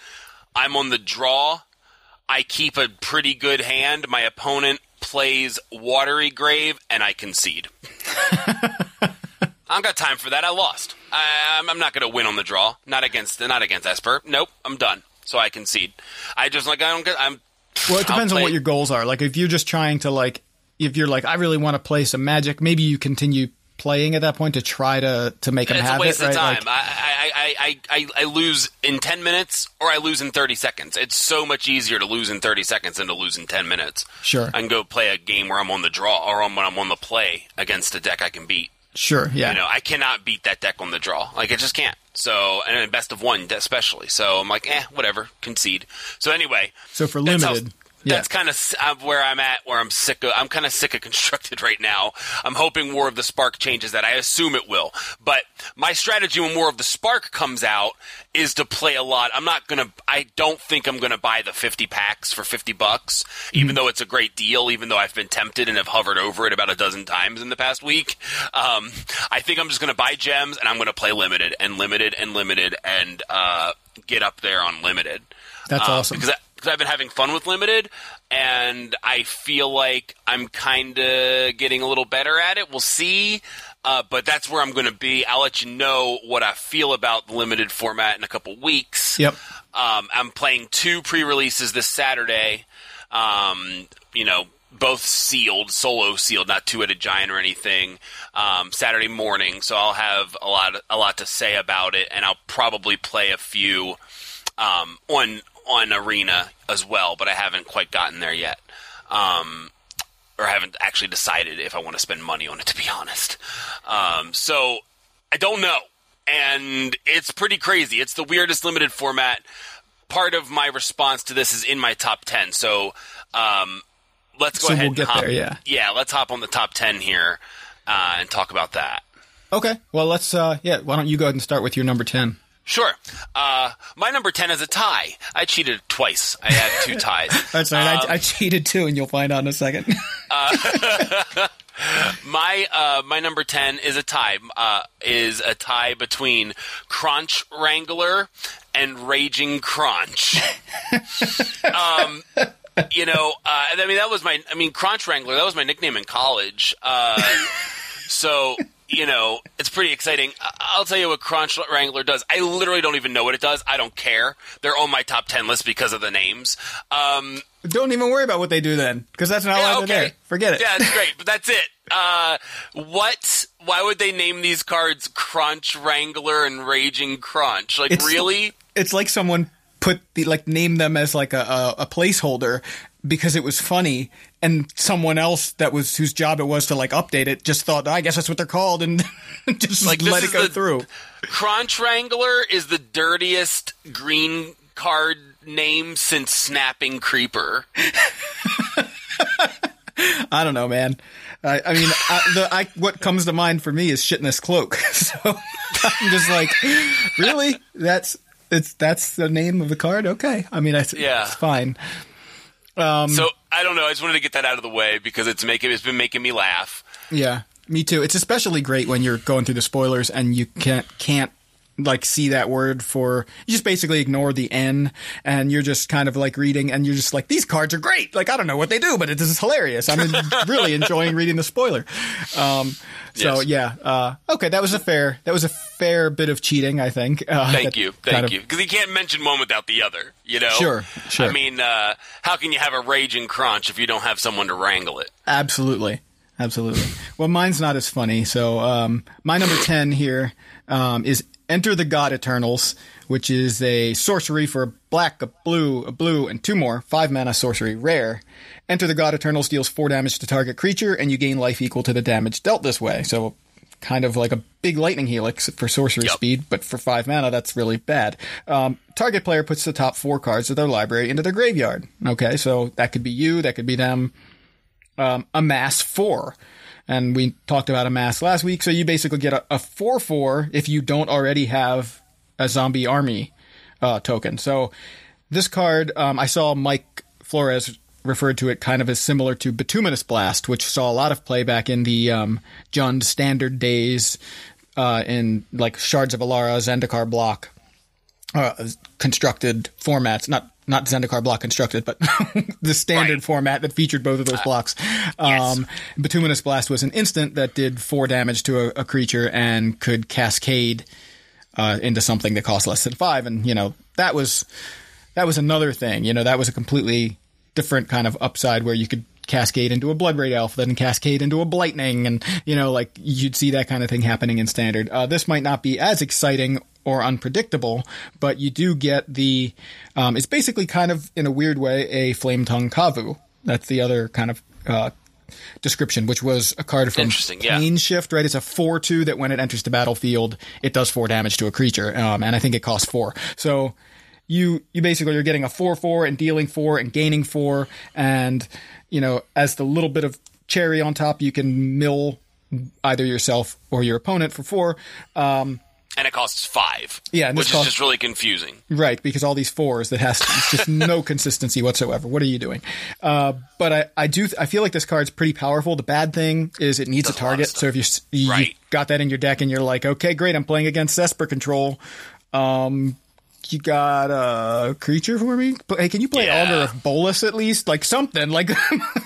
I'm on the draw. I keep a pretty good hand. My opponent plays watery grave and I concede. I don't got time for that. I lost. I, I'm, I'm not going to win on the draw. Not against not against Esper. Nope. I'm done. So I concede. I just like I don't get. I'm. Well, it depends on what your goals are. Like if you're just trying to like, if you're like, I really want to play some Magic, maybe you continue playing at that point to try to to make them It's have a waste it, right? of time. Like, I, I, I, I, I, I lose in 10 minutes or I lose in 30 seconds. It's so much easier to lose in 30 seconds than to lose in 10 minutes. Sure. I can go play a game where I'm on the draw or when I'm on the play against a deck I can beat. Sure, yeah, You know, I cannot beat that deck on the draw. Like, I just can't. So, and in best of one especially. So I'm like, eh, whatever, concede. So anyway. So for that's how- limited, that's kind of uh, where I'm at. Where I'm sick of. I'm kind of sick of constructed right now. I'm hoping War of the Spark changes that. I assume it will. But my strategy when War of the Spark comes out is to play a lot. I'm not gonna. I don't think I'm gonna buy the 50 packs for 50 bucks, even though it's a great deal. Even though I've been tempted and have hovered over it about a dozen times in the past week. Um, I think I'm just gonna buy gems and I'm gonna play limited and limited and limited and uh, get up there on limited. That's Um, awesome. because I, because I've been having fun with limited, and I feel like I'm kind of getting a little better at it. We'll see, uh, but that's where I'm going to be. I'll let you know what I feel about the limited format in a couple weeks. Yep. Um, I'm playing two pre-releases this Saturday. Um, you know, both sealed, solo sealed, not two-headed giant or anything. Um, Saturday morning, so I'll have a lot, a lot to say about it, and I'll probably play a few um, on on arena as well, but I haven't quite gotten there yet. Um, or haven't actually decided if I want to spend money on it, to be honest. Um, so I don't know, and it's pretty crazy. It's the weirdest limited format. Part of my response to this is in my top ten. So um, let's go So ahead we'll and get hop, there, yeah. yeah. Let's hop on the top ten here uh, and talk about that. Okay. Well, let's. Uh, yeah. Why don't you go ahead and start with your number ten? Sure. Uh, my number 10 is a tie. I cheated twice. I had two ties. That's right. I, I cheated too, and you'll find out in a second. My uh, my number 10 is a tie. Uh, is a tie between Kronch Wrangler and Raging Kronch. um, you know, uh, I mean that was my I mean Kronch Wrangler, that was my nickname in college. Uh, so you know, it's pretty exciting. I'll tell you what Kronch Wrangler does. I literally don't even know what it does. I don't care. They're on my top 10 list because of the names. Um, don't even worry about what they do then, because that's not yeah, allowed to there. Forget it. Yeah, it's great, but that's it. Uh, what? Why would they name these cards Kronch Wrangler and Raging Kronch? Like, It's- really? It's like someone put the like name them as like a, a, a placeholder because it was funny, and someone else that was whose job it was to like update it just thought, I guess that's what they're called, and just Like, let it go the- through. Kronch Wrangler is the dirtiest green card name since Snapping Creeper. I don't know, man. I, I mean, I, the, I, what comes to mind for me is shit in this cloak. So I'm just like, really? That's it's that's the name of the card. Okay. I mean, that's Yeah. it's fine. Um, so I don't know. I just wanted to get that out of the way because it's making it's been making me laugh. Yeah, me too. It's especially great when you're going through the spoilers and you can't can't like see that word for you just basically ignore the N and you're just kind of like reading and you're just like these cards are great. Like I don't know what they do, but it is hilarious. I'm really enjoying reading the spoiler. Um, so Yes. yeah, uh, okay, that was a fair that was a fair bit of cheating, I think. Uh, Thank you, thank you. Because you can't mention one without the other. You know. Sure, sure. I mean, uh, how can you have a raging Kronch if you don't have someone to wrangle it? Absolutely. Absolutely. Well, mine's not as funny. So, um, my number 10 here um, is Enter the God Eternals, which is a sorcery for a black, a blue, a blue, and two more. Five mana sorcery, rare. Enter the God Eternals deals four damage to target creature, and you gain life equal to the damage dealt this way. So, kind of like a big lightning helix for sorcery Yep. speed, but for five mana, that's really bad. Um, target player puts the top four cards of their library into their graveyard. Okay, so that could be you, that could be them um, amass four. And we talked about amass last week. So you basically get a, a four four if you don't already have a zombie army uh, token. So this card, um, I saw Mike Flores referred to it kind of as similar to Bituminous Blast, which saw a lot of play back in the um, Jund standard days uh, in like Shards of Alara, Zendikar block uh, constructed formats, not not Zendikar block constructed, but the standard Right. format that featured both of those blocks. yes. Um, Bituminous Blast was an instant that did four damage to a, a creature and could cascade uh, into something that cost less than five, and you know that was that was another thing. You know that was a completely different kind of upside where you could cascade into a Bloodbraid Elf, then cascade into a blightning, and you know like you'd see that kind of thing happening in standard. Uh, this might not be as exciting or unpredictable, but you do get the. Um, it's basically kind of in a weird way a Flametongue Kavu. That's the other kind of. Uh, description, which was a card from Interesting, yeah. Shift, right? It's a 4 2 that when it enters the battlefield, it does 4 damage to a creature. Um, and I think it costs 4. So you you basically you're getting a four four and dealing four and gaining four, and you know as the little bit of cherry on top, you can mill either yourself or your opponent for four. Um, and it costs five. Yeah, and which this is just really confusing. Right, because all these fours that has just no consistency whatsoever. What are you doing? Uh, but I, I do I feel like this card's pretty powerful. The bad thing is it needs Does a a lot of target. So if you you Right. got that in your deck and you're like, okay, great, I'm playing against Esper Control. Um, you got a creature for me? Hey, can you play Yeah. Of Bolas at least? Like something. Like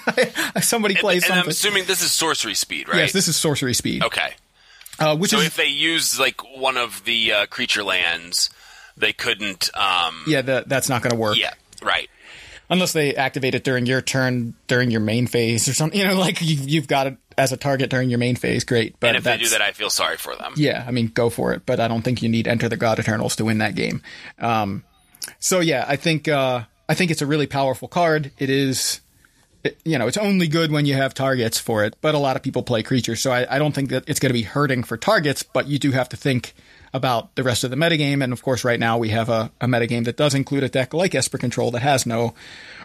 somebody plays and I'm assuming this is sorcery speed, right? Yes, this is sorcery speed. okay. Uh, which So is if they use like one of the uh, creature lands, they couldn't. Um, yeah, that, that's not going to work. yeah, right. unless they activate it during your turn during your main phase or something. You know, like you, you've got it as a target during your main phase. Great, but And if they do that, I feel sorry for them. yeah, I mean, go for it. But I don't think you need Enter the God Eternals to win that game. Um, so yeah, I think uh, I think it's a really powerful card. It is. You know, it's only good when you have targets for it, but a lot of people play creatures, so I, I don't think that it's going to be hurting for targets, but you do have to think about the rest of the metagame, and of course, right now we have a, a metagame that does include a deck like Esper Control that has no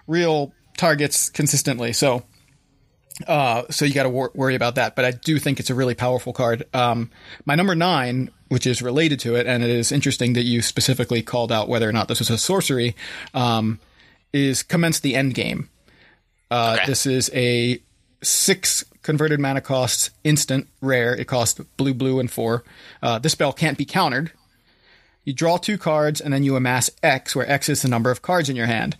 real targets consistently, so uh, so you got to wor- worry about that. But I do think it's a really powerful card. Um, my number nine, which is related to it, and it is interesting that you specifically called out whether or not this was a sorcery, um, is commence the end game. Uh, Okay. This is a six converted mana cost instant rare. It costs blue, blue, and four. Uh, this spell can't be countered. You draw two cards and then you amass X, where X is the number of cards in your hand.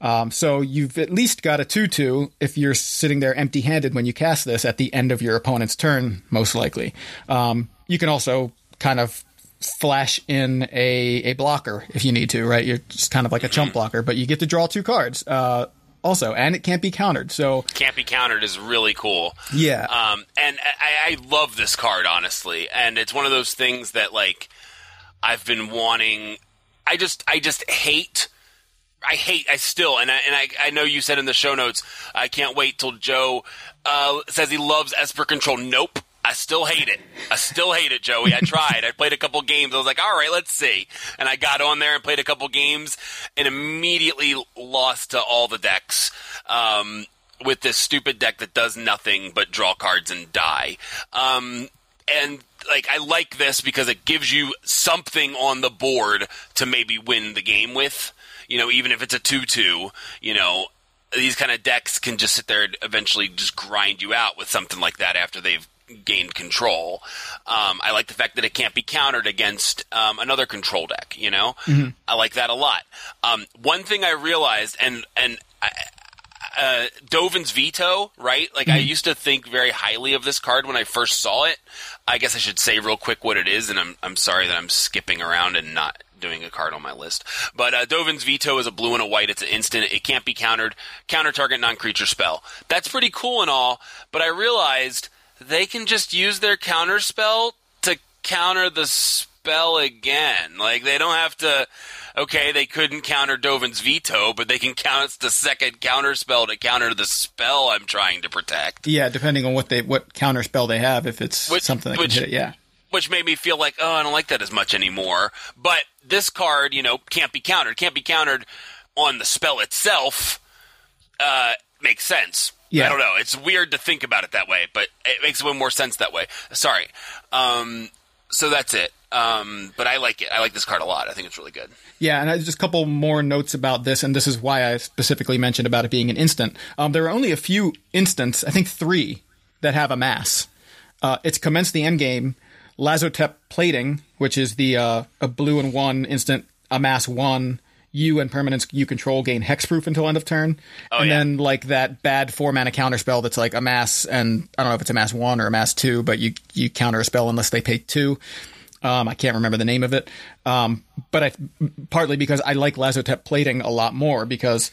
Um, so you've at least got a 2 2 if you're sitting there empty handed when you cast this at the end of your opponent's turn, most likely. Um, you can also kind of flash in a, a blocker if you need to, right? You're just kind of like a chump blocker, but you get to draw two cards. Uh, also, and it can't be countered. So Can't be countered is really cool. yeah, Um, and I, I love this card honestly, and it's one of those things that like I've been wanting. I just I just hate. I hate. I still and I and I, I know you said in the show notes. I can't wait till Joe uh, says he loves Esper Control. Nope. I still hate it. I still hate it, Joey. I tried. I played a couple games. I was like, all right, let's see. And I got on there and played a couple games and immediately lost to all the decks. Um, with this stupid deck that does nothing but draw cards and die. Um, and like I like this because it gives you something on the board to maybe win the game with. You know, even if it's a two-two, you know, these kind of decks can just sit there and eventually just grind you out with something like that after they've gained control. Um, I like the fact that it can't be countered against um, another control deck. You know, I like that a lot. Um, one thing I realized, and and I, uh, Dovin's veto, right? Like I used to think very highly of this card when I first saw it. I guess I should say real quick what it is, and I'm I'm sorry that I'm skipping around and not doing a card on my list. But uh, Dovin's veto is a blue and a white. It's an instant. It can't be countered. Counter target non-creature spell. That's pretty cool and all. But I realized they can just use their counter spell to counter the spell again. Like they don't have to. Okay, they couldn't counter Dovin's veto, but they can count the second counter spell to counter the spell I'm trying to protect. yeah. Depending on what they what counter spell they have, if it's Which- something that which- can hit it, yeah. which made me feel like, oh, I don't like that as much anymore. But this card, you know, can't be countered. Can't be countered on the spell itself. Uh, makes sense. Yeah. I don't know. It's weird to think about it that way, but it makes a little more sense that way. Sorry. Um, so that's it. Um, but I like it. I like this card a lot. I think it's really good. Yeah, and I, just a couple more notes about this, and this is why I specifically mentioned about it being an instant. Um, there are only a few instants, I think three, that have amass. Uh, it's commenced the end game, Lazotep plating, which is the uh, a blue and one instant, amass one. You and permanents you control gain hexproof until end of turn, and yeah. then like that bad four mana counter spell that's like amass and I don't know if it's amass one or amass two, but you you counter a spell unless they pay two. Um, I can't remember the name of it, um, but I, partly because I like Lazotep plating a lot more because,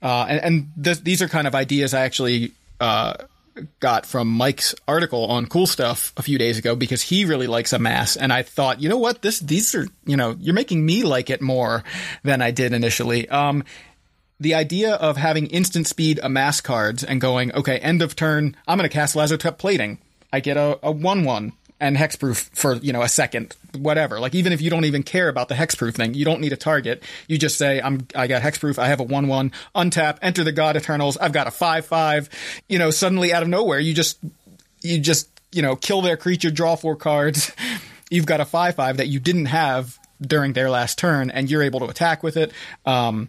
uh, and, and th- these are kind of ideas I actually uh, got from Mike's article on Cool Stuff a few days ago because he really likes amass, and I thought, you know what, this these are you know you're making me like it more than I did initially. Um, the idea of having instant speed amass cards and going, okay, end of turn, I'm going to cast Lazotep plating. I get a, a 1 1 and hexproof for you know a second, whatever. Like even if you don't even care about the hexproof thing, you don't need a target. You just say, "I'm I got hexproof. I have a one one. Untap. Enter the God Eternals. I've got a five five. You know, suddenly out of nowhere, you just you just you know kill their creature, draw four cards. You've got a five five that you didn't have during their last turn, and you're able to attack with it. Um,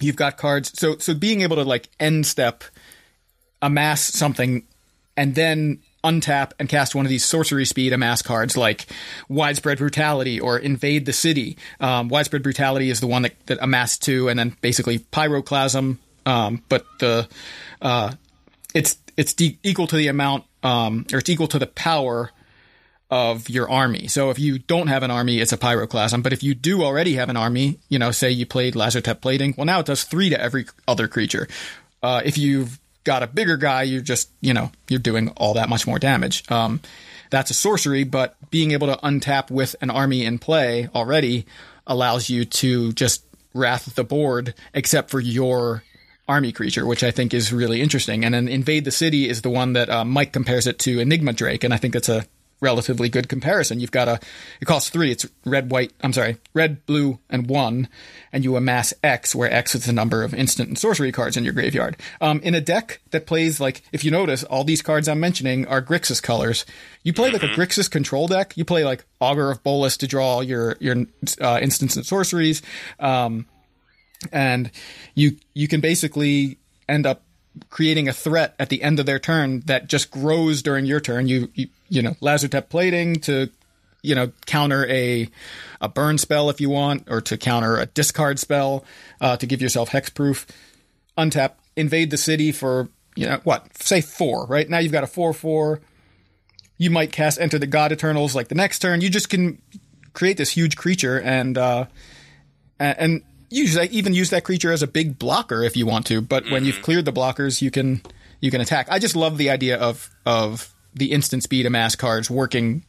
you've got cards. So so being able to like end step, amass something, and then untap and cast one of these sorcery speed amass cards like widespread brutality or invade the city. Um, widespread brutality is the one that, that amass two, and then basically pyroclasm. Um, but the uh, it's it's de- equal to the amount um, or it's equal to the power of your army. So if you don't have an army, it's a pyroclasm. But if you do already have an army, you know, say you played Lazotep plating, well, now it does three to every other creature. Uh, if you've got a bigger guy, you're just, you know, you're doing all that much more damage. Um, that's a sorcery, but being able to untap with an army in play already allows you to just wrath the board, except for your army creature, which I think is really interesting. And then invade the city is the one that uh, Mike compares it to Enigma Drake, and I think that's a relatively good comparison. You've got a, it costs three. It's red, white, I'm sorry, red, blue, and one. And you amass X, where X is the number of instant and sorcery cards in your graveyard. Um, in a deck that plays like, if you notice, all these cards I'm mentioning are Grixis colors. You play like a Grixis control deck. You play like Augur of Bolas to draw your, your, uh, instants and sorceries. Um, and you, you can basically end up creating a threat at the end of their turn that just grows during your turn. You, you, you know, Lazotep plating to, you know, counter a, a burn spell if you want, or to counter a discard spell, uh, to give yourself hexproof. Untap, invade the city for, you know, what, say four, right? Now you've got a four, four. You might cast enter the God Eternals like the next turn. You just can create this huge creature and, uh, and, that, even use that creature as a big blocker if you want to. But when you've cleared the blockers, you can you can attack. I just love the idea of of the instant speed amass cards working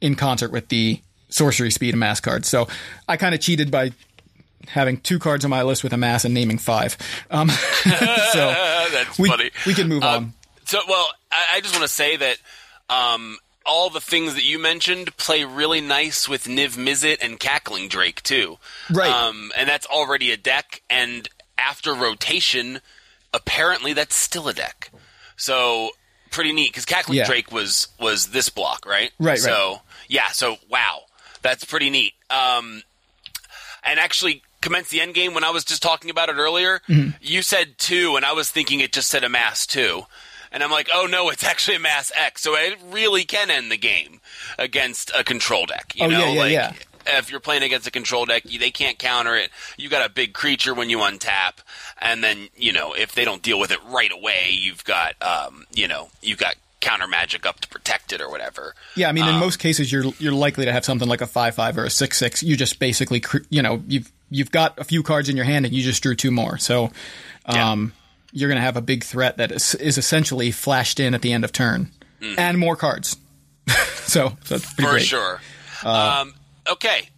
in concert with the sorcery speed amass cards. So I kind of cheated by having two cards on my list with amass and naming five. Um, so That's we funny. we can move on. So, well, I, I just want to say that um, all the things that you mentioned play really nice with Niv Mizzet and Cackling Drake too. Right. Um, and that's already a deck, and after rotation, apparently that's still a deck. So pretty neat because Cackling Yeah. Drake was was this block, right? Right, So yeah. So wow, that's pretty neat. Um, and actually commence the end game when I was just talking about it earlier. Mm-hmm. You said two, and I was thinking it just said amass two. And I'm like, oh no, it's actually amass X. So it really can end the game against a control deck. You Oh, know, yeah, yeah, like yeah. if you're playing against a control deck, they can't counter it. You got a big creature when you untap, and then you know if they don't deal with it right away, you've got um, you know you've got counter magic up to protect it or whatever. Yeah, I mean, um, in most cases, you're you're likely to have something like a five five or a six six. You just basically, you know, you've you've got a few cards in your hand and you just drew two more. So, um, you're going to have a big threat that is, is essentially flashed in at the end of turn, and more cards. so that's pretty Mm. for great. Uh, sure. um, okay,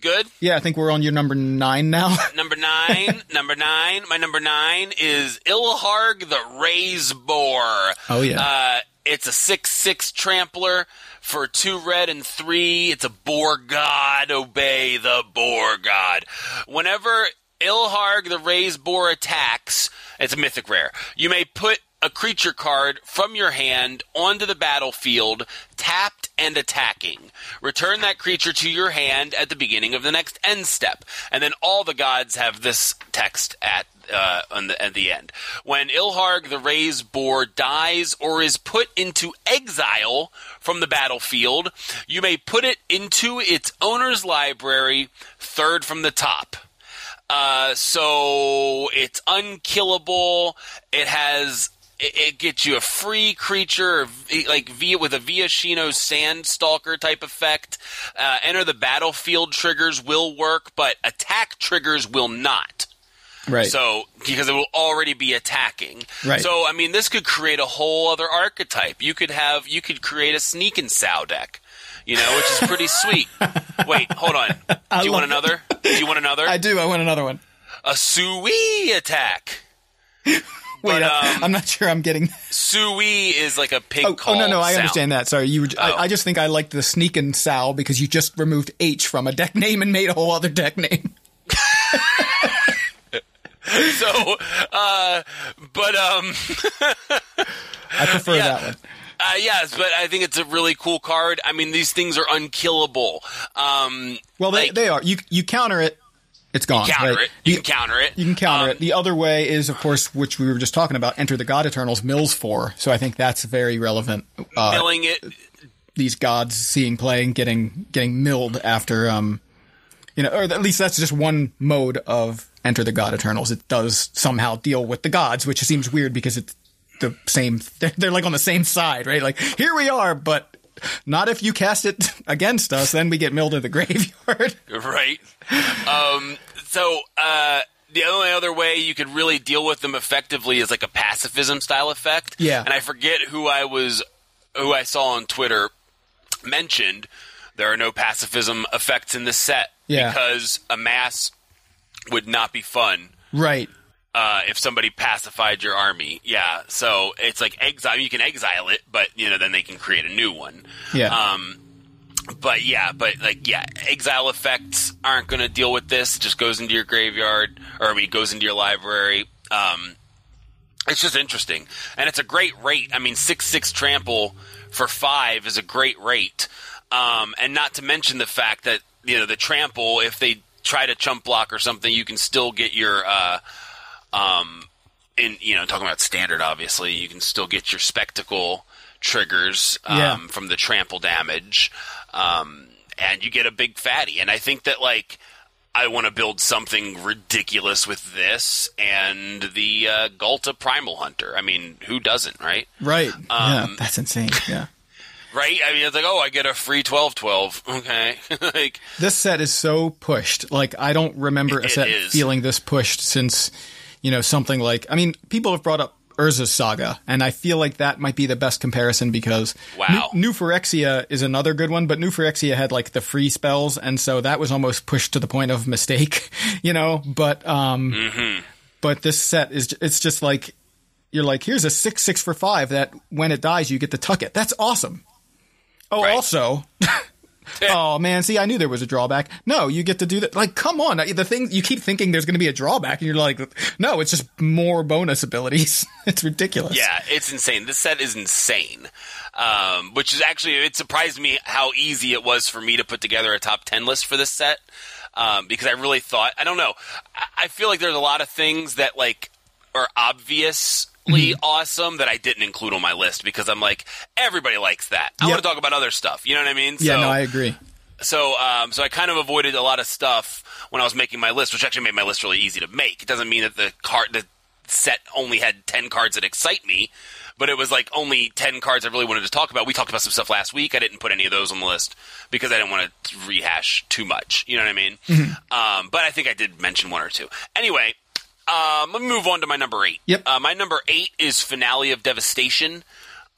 good. Yeah, I think we're on your number nine now. Number nine, number nine. My number nine is Ilharg the Raze-Boar. Oh, yeah. Uh, it's a six-six trampler for two red and three. It's a boar god. Obey the boar god. Whenever Ilharg the Raze-Boar attacks, it's a mythic rare. You may put a creature card from your hand onto the battlefield, tapped and attacking. Return that creature to your hand at the beginning of the next end step. And then all the gods have this text at uh, on the, at the end. When Ilharg the Raze-Boar dies or is put into exile from the battlefield, you may put it into its owner's library, third from the top. Uh, so it's unkillable. It has it, it gets you a free creature, like via with a Viashino Sandstalker type effect. Uh, enter the battlefield triggers will work, but attack triggers will not. right. So because it will already be attacking. Right. So I mean, this could create a whole other archetype. You could have you could create a sneak and sow deck. You know, which is pretty sweet. Wait, hold on. Do you want another? Do you want another? I do. I want another one. a Sui attack. Wait, But, I- um, I'm not sure I'm getting. Sui is like a pig Oh, call. oh no, no, I sound. understand that. Sorry, you. Were, Oh. I, I just think I liked the sneak and Sal because you just removed H from a deck name and made a whole other deck name. So, uh, but um, I prefer Yeah. that one. Uh, yes, but I think it's a really cool card. I mean, these things are unkillable. Um, Well, they, like, they are. You you counter it, it's gone. counter right? it. You can counter it. You can counter Um, it. The other way is, of course, which we were just talking about, enter the God Eternals Mills for. So I think that's very relevant. Uh, Milling it. these gods seeing play and getting getting milled after, um, you know, or at least that's just one mode of enter the God Eternals. It does somehow deal with the gods, which seems weird because it's the same. They're, they're like on the same side, right? Like here we are, but. Not if you cast it against us, then we get milled to the graveyard. Right. Um, so uh, the only other way you could really deal with them effectively is like a pacifism style effect. Yeah. And I forget who I was, who I saw on Twitter mentioned there are no pacifism effects in this set Yeah. because amass would not be fun. right. Uh, if somebody pacified your army, yeah. So it's like exile. You can exile it, but you know then they can create a new one. Yeah. Um, but yeah, but like yeah, exile effects aren't going to deal with this. It just goes into your graveyard, or I mean, goes into your library. Um, it's just interesting, and it's a great rate. I mean, six six trample for five is a great rate, um, and not to mention the fact that you know the trample, if they try to chump block or something, you can still get your. Uh, um, in you know, talking about standard, obviously, you can still get your spectacle triggers um, Yeah. from the trample damage, um, and you get a big fatty. And I think that like I want to build something ridiculous with this and the uh, Ghalta Primal Hunter. I mean, who doesn't, right? Right. yeah, Um, that's insane. Yeah. Right? I mean, it's like, oh, I get a free 12-12. Okay, like This set is so pushed. Like I don't remember a set feeling this pushed since, you know, something like I mean, people have brought up Urza's Saga, and I feel like that might be the best comparison because Wow. New Phyrexia is another good one, but New Phyrexia had like the free spells, and so that was almost pushed to the point of mistake, you know. But um, Mm-hmm. but this set is it's just like you're like here's a six six for five that when it dies you get to tuck it. That's awesome. Oh, Right. also. Oh man, see, I knew there was a drawback. No, you get to do that. Like, come on, the thing you keep thinking there's going to be a drawback, and you're like, no, it's just more bonus abilities. it's ridiculous. Yeah, it's insane. This set is insane. Um, which is actually, it surprised me how easy it was for me to put together a top 10 list for this set. Um, because I really thought, I don't know, I, I feel like there's a lot of things that like are obviously Mm-hmm. awesome that I didn't include on my list because I'm like, everybody likes that. I Yep. want to talk about other stuff. You know what I mean? Yeah, so, no, I agree. so, um, so I kind of avoided a lot of stuff when I was making my list, which actually made my list really easy to make. It doesn't mean that the card, the set only had ten cards that excite me, but it was like only ten cards I really wanted to talk about. We talked about some stuff last week. I didn't put any of those on the list because I didn't want to rehash too much. You know what I mean? Um, but I think I did mention one or two. Anyway, um, let me move on to my number eight. Yep. Uh, my number eight is Finale of Devastation.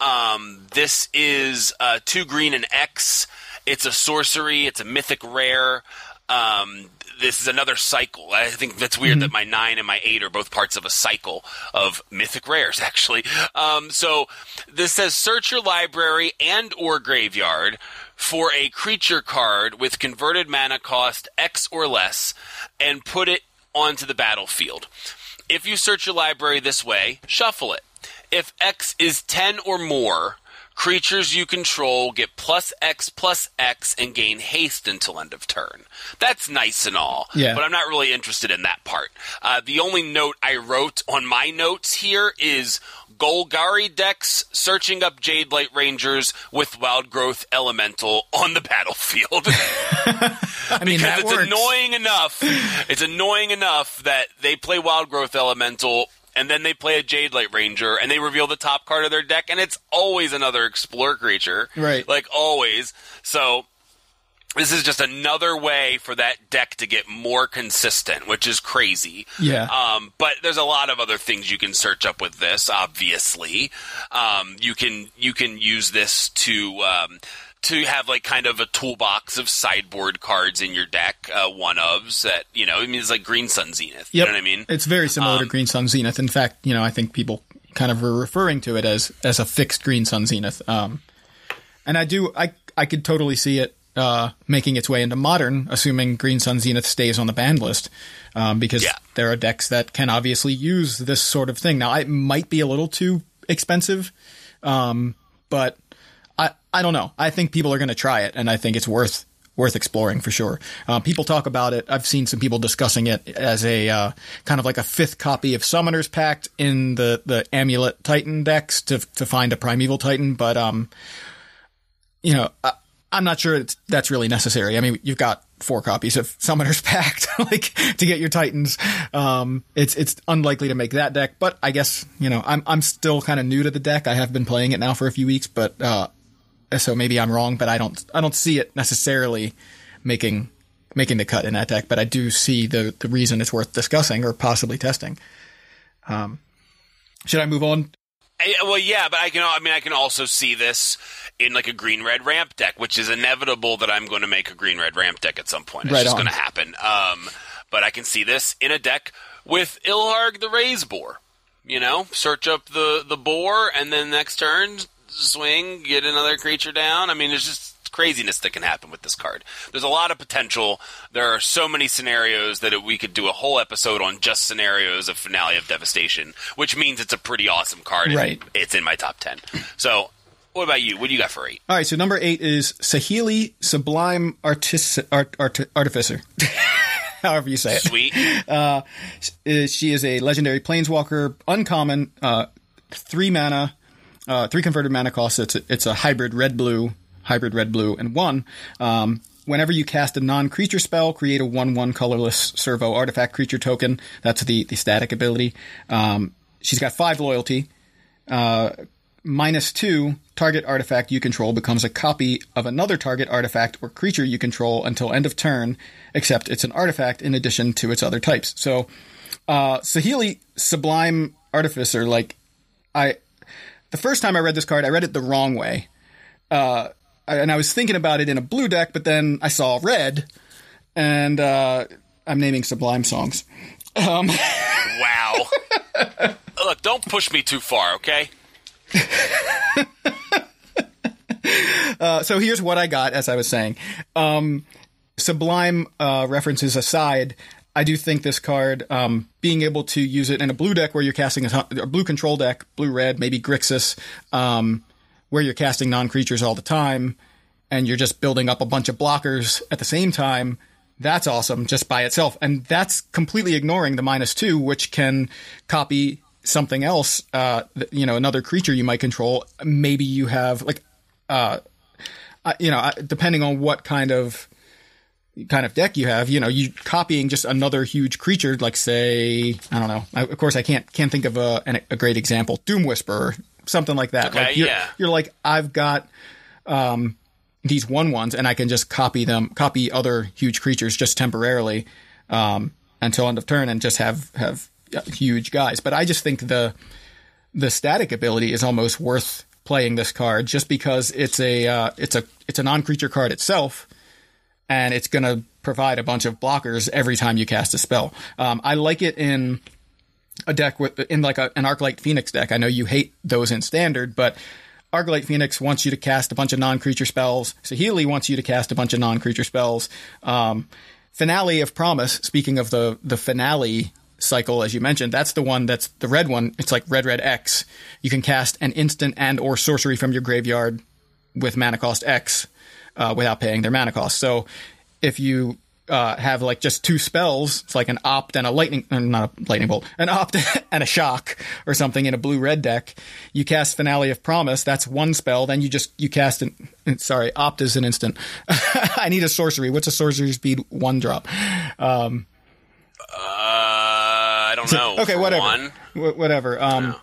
Um, this is uh, two green and X. It's a sorcery. It's a mythic rare. Um, this is another cycle. I think that's weird that my nine and my eight are both parts of a cycle of mythic rares. Actually, um, so this says search your library and or graveyard for a creature card with converted mana cost X or less, and put it onto the battlefield. If you search your library this way, shuffle it. If X is 10 or more, creatures you control get plus X plus X and gain haste until end of turn. That's nice and all, Yeah. but I'm not really interested in that part. Uh, the only note I wrote on my notes here is Golgari decks searching up Jadelight Rangers with Wild Growth Elemental on the battlefield. I mean, because it's works. annoying enough. It's annoying enough that they play Wild Growth Elemental and then they play a Jadelight Ranger and they reveal the top card of their deck and it's always another Explore creature. Right. Like always. So this is just another way for that deck to get more consistent, which is crazy. Yeah. Um, but there's a lot of other things you can search up with this. Obviously, um, you can you can use this to um, to have like kind of a toolbox of sideboard cards in your deck, uh, one ofs that you know. I mean, it's like Green Sun Zenith. You know what I mean? It's very similar to Um, Green Sun Zenith. In fact, you know, I think people kind of were referring to it as as a fixed Green Sun Zenith. Um, and I do, I I could totally see it uh, making its way into modern, assuming Green Sun Zenith stays on the banned list, um, because Yeah. there are decks that can obviously use this sort of thing. Now, it might be a little too expensive, um, but I I don't know. I think people are going to try it, and I think it's worth worth exploring for sure. Uh, people talk about it. I've seen some people discussing it as a uh, kind of like a fifth copy of Summoner's Pact in the the Amulet Titan decks to to find a Primeval Titan, but um, you know. I, I'm not sure that's really necessary. I mean, you've got four copies of Summoner's Pact, like to get your Titans. Um, it's it's unlikely to make that deck, but I guess you know I'm I'm still kind of new to the deck. I have been playing it now for a few weeks, but uh, so maybe I'm wrong. But I don't I don't see it necessarily making making the cut in that deck. But I do see the the reason it's worth discussing or possibly testing. Um, should I move on? I- well, yeah, but I can. I mean, I can also see this in like a green red ramp deck, which is inevitable that I'm going to make a green red ramp deck at some point. It's Right just going to happen. Um, but I can see this in a deck with Ilharg the Raze-Boar. You know, search up the the boar, and then next turn swing, get another creature down. I mean, it's just craziness that can happen with this card. There's a lot of potential. There are so many scenarios that we could do a whole episode on just scenarios of Finale of Devastation, which means it's a pretty awesome card. Right. It's in my top 10. So, what about you? What do you got for eight? All right, so number eight is Saheeli Sublime Artis- Art- Art- Artificer. However you say it. Sweet. Uh, she is a legendary planeswalker, uncommon, uh, three mana, uh, three converted mana cost. It's a, it's a hybrid red blue, hybrid red blue, and one. Um, whenever you cast a non creature spell, create a 1 1 colorless servo artifact creature token. That's the, the static ability. Um, she's got five loyalty. Uh, minus two, target artifact you control becomes a copy of another target artifact or creature you control until end of turn, except it's an artifact in addition to its other types. So, uh, Saheeli Sublime Artificer, like, I, the first time I read this card, I read it the wrong way. Uh, and I was thinking about it in a blue deck, but then I saw red, and, uh, I'm naming Sublime songs. Um. Wow. Look, don't push me too far, okay? so here's what I got as I was saying. Um, Sublime uh, references aside, I do think this card, um, being able to use it in a blue deck where you're casting a, a blue control deck, blue red, maybe Grixis, um, where you're casting non creatures all the time, and you're just building up a bunch of blockers at the same time. That's awesome just by itself. And that's completely ignoring the minus two, which can copy something else, uh, you know, another creature you might control. Maybe you have, like, uh, you know, depending on what kind of kind of deck you have, you know, you copying just another huge creature, like say, I don't know. I, of course, I can't can't think of a an, a great example. Doom Whisperer, something like that. Okay, like you're, yeah. you're like, I've got um, these one ones, and I can just copy them, copy other huge creatures just temporarily um, until end of turn, and just have have uh, huge guys. But I just think the the static ability is almost worth playing this card just because it's a uh, it's a it's a non creature card itself, and it's going to provide a bunch of blockers every time you cast a spell. Um, I like it in a deck with in like a, an Arclight Phoenix deck. I know you hate those in standard, but Arclight Phoenix wants you to cast a bunch of non-creature spells. Saheeli wants you to cast a bunch of non-creature spells. Um, finale of Promise. Speaking of the the finale cycle, as you mentioned, that's the one that's the red one. It's like red red X. You can cast an instant and or sorcery from your graveyard with mana cost X uh, without paying their mana cost. So if you uh, have like just two spells, it's like an opt and a lightning, uh, not a lightning bolt, an opt and a shock or something in a blue red deck. You cast Finale of Promise. That's one spell. Then you just you cast an sorry, opt is an instant. I need a sorcery. What's a sorcery speed one drop? Um, Uh, I don't know. okay, whatever, One, Wh- whatever. Um,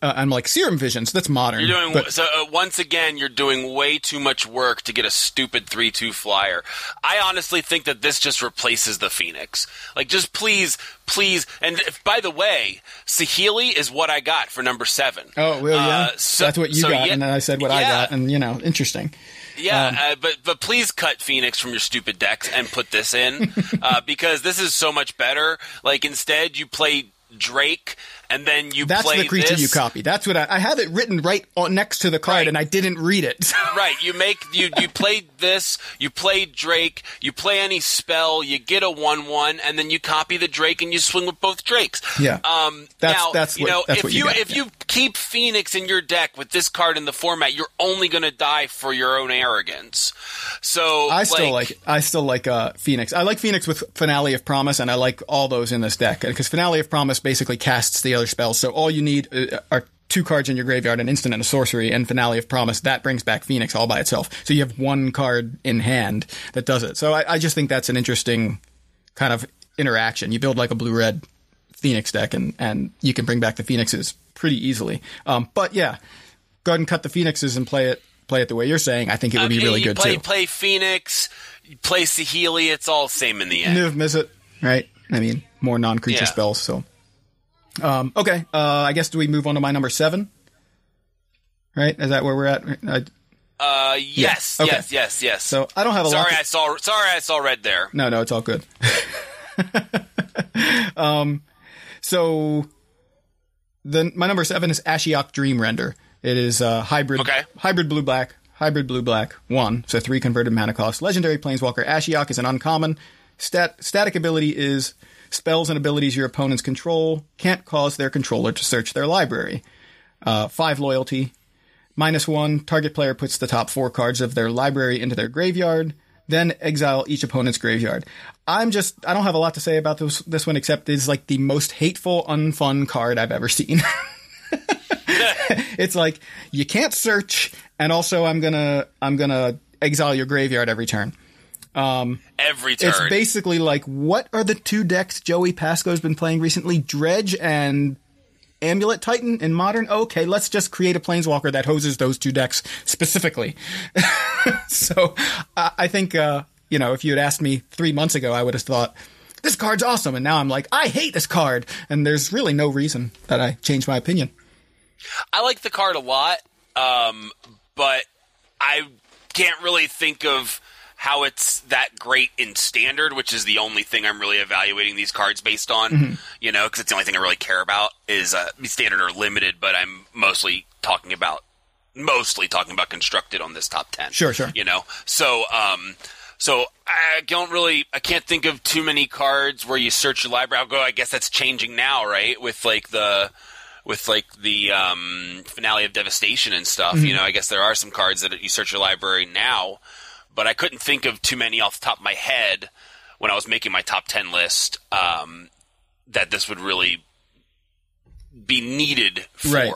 uh, I'm like Serum Visions. That's modern. you're doing but- so. Uh, once again, you're doing way too much work to get a stupid three-two flyer. I honestly think that this just replaces the Phoenix. Like, just please, please. And if, by the way, Saheeli is what I got for number seven. Oh well, yeah. Uh, so- That's what you so got, yeah- and then I said what I got, and you know, interesting. Yeah, Um, uh, but but please cut Phoenix from your stupid decks and put this in uh, because this is so much better. Like instead, you play Drake and then you That's play the creature this. you copy. That's what I, I have it written right on, next to the card, Right. and I didn't read it. Right, you make you you play this, you play Drake, you play any spell, you get a one one, and then you copy the Drake and you swing with both Drakes. Yeah. Um. That's- now that's you what- know that's if what you you got, if yeah. you keep Phoenix in your deck with this card in the format, you're only going to die for your own arrogance. So I still like, I still like uh, Phoenix. I like Phoenix with Finale of Promise, and I like all those in this deck because Finale of Promise basically casts the other spells. So all you need uh, are two cards in your graveyard, an instant and a sorcery, and Finale of Promise. That brings back Phoenix all by itself. So you have one card in hand that does it. So I, I just think that's an interesting kind of interaction. You build like a blue red Phoenix deck, and and you can bring back the Phoenixes pretty easily. Um, but yeah, go ahead and cut the Phoenixes and play it. Play it the way you're saying. I think it would be really good play, too. Play Phoenix, play Saheeli. It's all same in the end. Niv Mizzet, right? I mean, more non-creature Yeah. spells. So, um, okay. Uh, I guess do we move on to my number seven? Right? Is that where we're at? I, Uh, yes, Okay. yes, yes, yes. so I don't have a lot. sorry, to- I saw. Sorry, I saw red there. No, no, it's all good. um, so the my number seven is Ashiok Dream Render. It is a hybrid, Okay. hybrid blue black, hybrid blue black one. So three converted mana cost. Legendary Planeswalker Ashiok is an uncommon. Stat static ability is spells and abilities your opponents control can't cause their controller to search their library. Uh, five loyalty. Minus one, target player puts the top four cards of their library into their graveyard, then exile each opponent's graveyard. I'm just, I don't have a lot to say about this, this one except it's like the most hateful, unfun card I've ever seen. it's like, you can't search, and also I'm gonna, I'm gonna exile your graveyard every turn. Every turn. It's basically like, what are the two decks Joey Pasco's been playing recently? Dredge and Amulet Titan in Modern? Okay, let's just create a Planeswalker that hoses those two decks specifically. so uh, I think, uh, you know, if you had asked me three months ago, I would have thought, this card's awesome. And now I'm like, I hate this card. And there's really no reason that I changed my opinion. I like the card a lot, um, but I can't really think of how it's that great in standard, which is the only thing I'm really evaluating these cards based on. Mm-hmm. You know, because it's the only thing I really care about is uh, standard or limited. But I'm mostly talking about mostly talking about constructed on this top ten. Sure, sure. You know, so um, so I don't really, I can't think of too many cards where you search your library. I'll go. I guess that's changing now, right? With like the with like the um, finale of devastation and stuff. Mm-hmm. You know, I guess there are some cards that you search your library now, but I couldn't think of too many off the top of my head when I was making my top ten list um, that this would really be needed for. Right.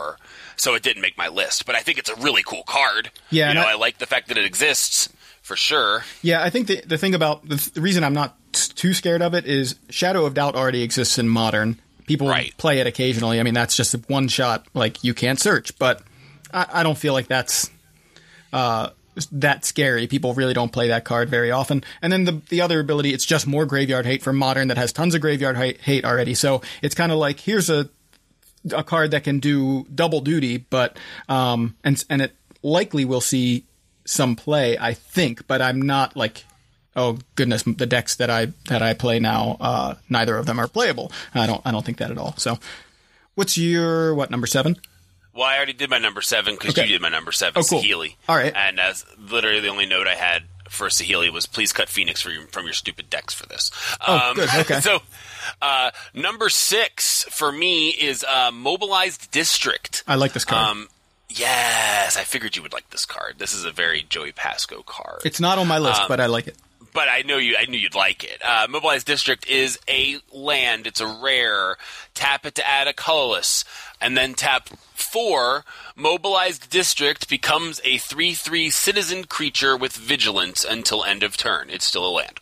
So it didn't make my list, but I think it's a really cool card. Yeah, you know, I- I, like the fact that it exists for sure. Yeah, I think the the thing about the, the reason I'm not t- too scared of it is Shadow of Doubt already exists in modern. People Right. play it occasionally. I mean, that's just a one shot. Like you can't search, but I, I don't feel like that's uh, that scary. People really don't play that card very often. And then the the other ability, it's just more graveyard hate for modern that has tons of graveyard hate, already. So it's kind of like here's a a card that can do double duty, but um, and and it likely will see some play, I think, but I'm not like, oh goodness, the decks that I that I play now, uh, neither of them are playable. I don't I don't think that at all. So, what's your what number seven? Well, I already did my number seven because Okay. you did my number seven, Oh, cool. Saheeli. All right. And as literally the only note I had for Saheeli was please cut Phoenix for your, from your stupid decks for this. Oh, good. Okay. So, uh, number six for me is uh, Mobilized District. I like this card. Um, yes, I figured you would like this card. This is a very Joey Pasco card. it's not on my list, um, but I like it. but I know you. I knew you'd like it. Uh, Mobilized District is a land. It's a rare. Tap it to add a colorless, and then tap four. Mobilized District becomes a three-three citizen creature with vigilance until end of turn. It's still a land.